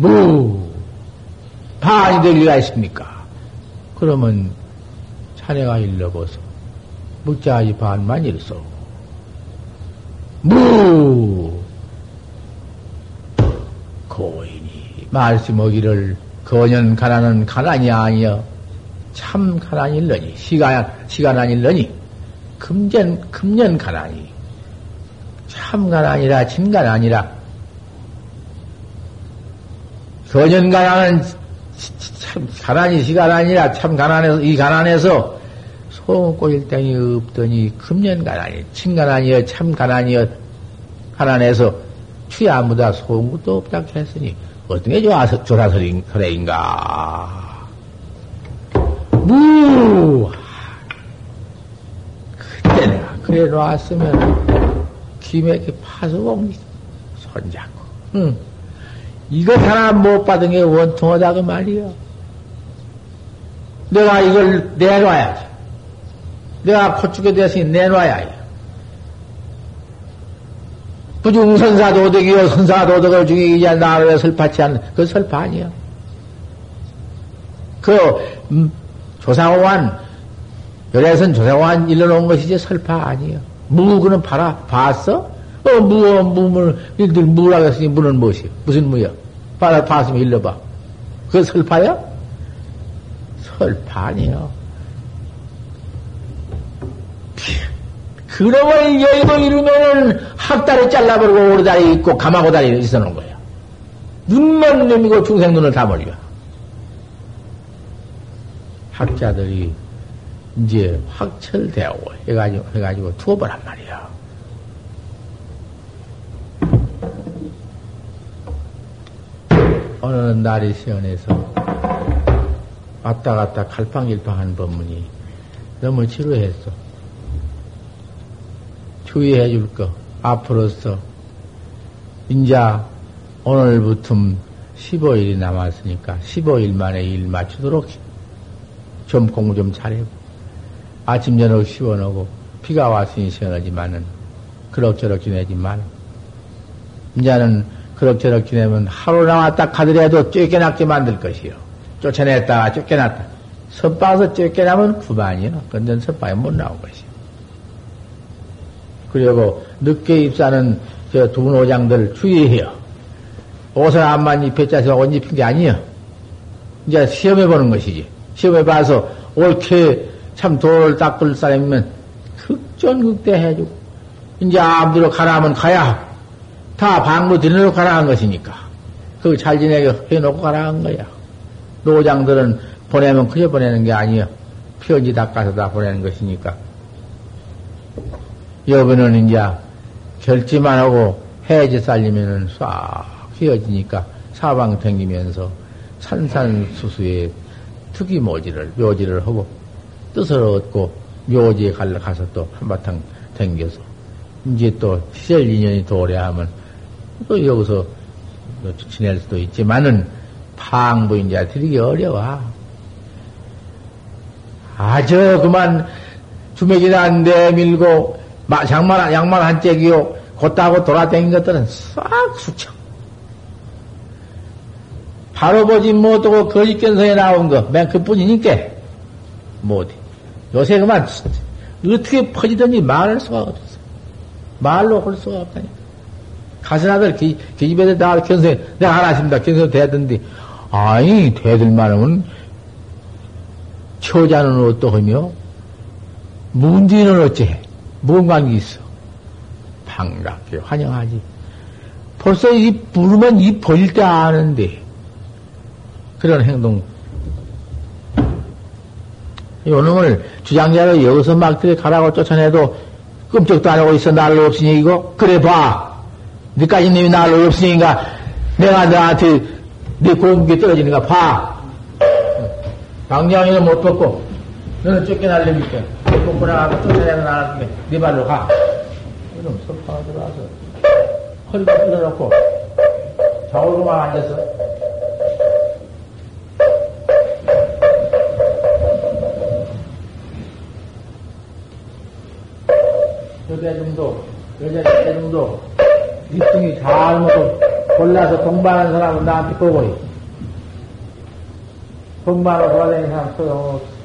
뭐, 반이 될 리가 있습니까? 그러면 자네가 일러보소. 묻자이 반만 일소. 무! 고인이 말씀하기를 거년 가난은 가난이 아니여 참 가난일러니 시간 시간 아닐러니 금전 금년 가난이 참 가난이라 진간 아니라 거년 가난은 참 가난이 시간 아니라 참 가난해서 이 가난해서 소음 꼬일 땡이 없더니 금년 가난이 친가난이여 참 가난이여 가난해서 취야무다 소음도 없다 했으니 어떤 게 좋아서 조라설인가 무 그때 내가 그래 놨으면 김에 파수공 손잡고 응. 이것 하나 못 받은 게 원통하다 그 말이요. 내가 이걸 내놔야지. 내가 고추게 되었으니 내놔야 해. 부중선사 도덕이요, 선사 도덕을 중에 나를 설파치 않는, 그 설파 아니야. 그, 음, 조상호환, 열애선 조상호환 일러놓은 것이지 설파 아니야. 무, 그는 봐라, 봤어? 어, 무, 무물, 일들 무라고 했으니 무는 무엇이요? 무슨 무야? 봐라, 봤으면 일러봐. 그거 설파야? 설파 아니요. 그러면 여의도 이루면은 학다리 잘라버리고 오르다리 있고 감하고다리 있어 놓은 거야. 눈만 내미고 중생 눈을 다 멀려. 학자들이 이제 확철되고 해가지고, 해가지고 두어보란 말이야. 어느 날이 시원해서 왔다 갔다 갈팡질팡 하는 법문이 너무 지루했어. 주의해 줄 거, 앞으로서, 인자 오늘부터 15일이 남았으니까 15일 만에 일 맞추도록 좀 공부 좀 잘해보. 아침, 저녁 시원하고, 비가 왔으니 시원하지만은, 그럭저럭 지내지만, 이제는 그럭저럭 지내면 하루 나 왔다 가더라도 쫓겨났게 만들 것이요. 쫓아냈다가 쫓겨났다. 선방에서 쫓겨나면 구반이요. 근데 선방에 못 나온 것이요. 그리고 늦게 입사하는 저 두 노장들 주의해요. 옷을 안만 입혔자서 옷 입힌 게 아니에요. 이제 시험해 보는 것이지. 시험해 봐서 옳게 참 돌을 닦을 사람이면 극전극대 해주고, 이제 아무대로 가라 하면 가야 다 방무 들여놓고 가라 한 것이니까. 그거 잘 지내게 해놓고 가라 한 거야. 노장들은 보내면 그래 보내는 게 아니야. 편지 닦아서 다 보내는 것이니까. 여분은 이제 결지만 하고 해지 살리면은 싹 휘어지니까 사방 댕기면서 산산수수에 특이 모지를, 묘지를 하고 뜻을 얻고 묘지에 가서 또 한바탕 댕겨서 이제 또 시절 인연이 도래하면 또 여기서 지낼 수도 있지만은 방부 이제 드리기 어려워. 아저 그만 주맥이나 내밀고 양말 양말 한 짝이요 곧다고 돌아다닌 것들은 싹 수청. 바로 보지 못하고 거짓견성에 나온 거, 맨 그뿐이니까, 못해. 요새 그만, 어떻게 퍼지든지 말할 수가 없어. 말로 할 수가 없다니까. 가슴아들, 기, 기집애들 다 견성, 내가 하나 있습니다. 견성 되던데, 아니, 대들만 하면, 처자는 어떠하며, 문제는 어째? 무슨 관계 있어? 반갑게 환영하지. 벌써 이 부르면 이 벌릴 때 아는데, 그런 행동. 요놈을 주장자로 여기서 막 들에 가라고 쫓아내도 끔찍도 안 하고 있어. 날로 없으니 이거? 그래 봐. 니까지 님이 날로 없으니까 내가 너한테 네 공기 떨어지는가 봐. 당장에는 못 벗고 너는 쫓겨날려니까 벗고 나가고 쫓아내는 나한테 네 발로 가. 이놈 석파가 들어와서 허리가 뜯어놓고 좌우로만 앉아서 여자 정도, 여자 때 정도, 입등이 잘 먹고 골라서 동반하는 사람은 나한테 보고, 동반하고 돌아다니는 사람 소용없어.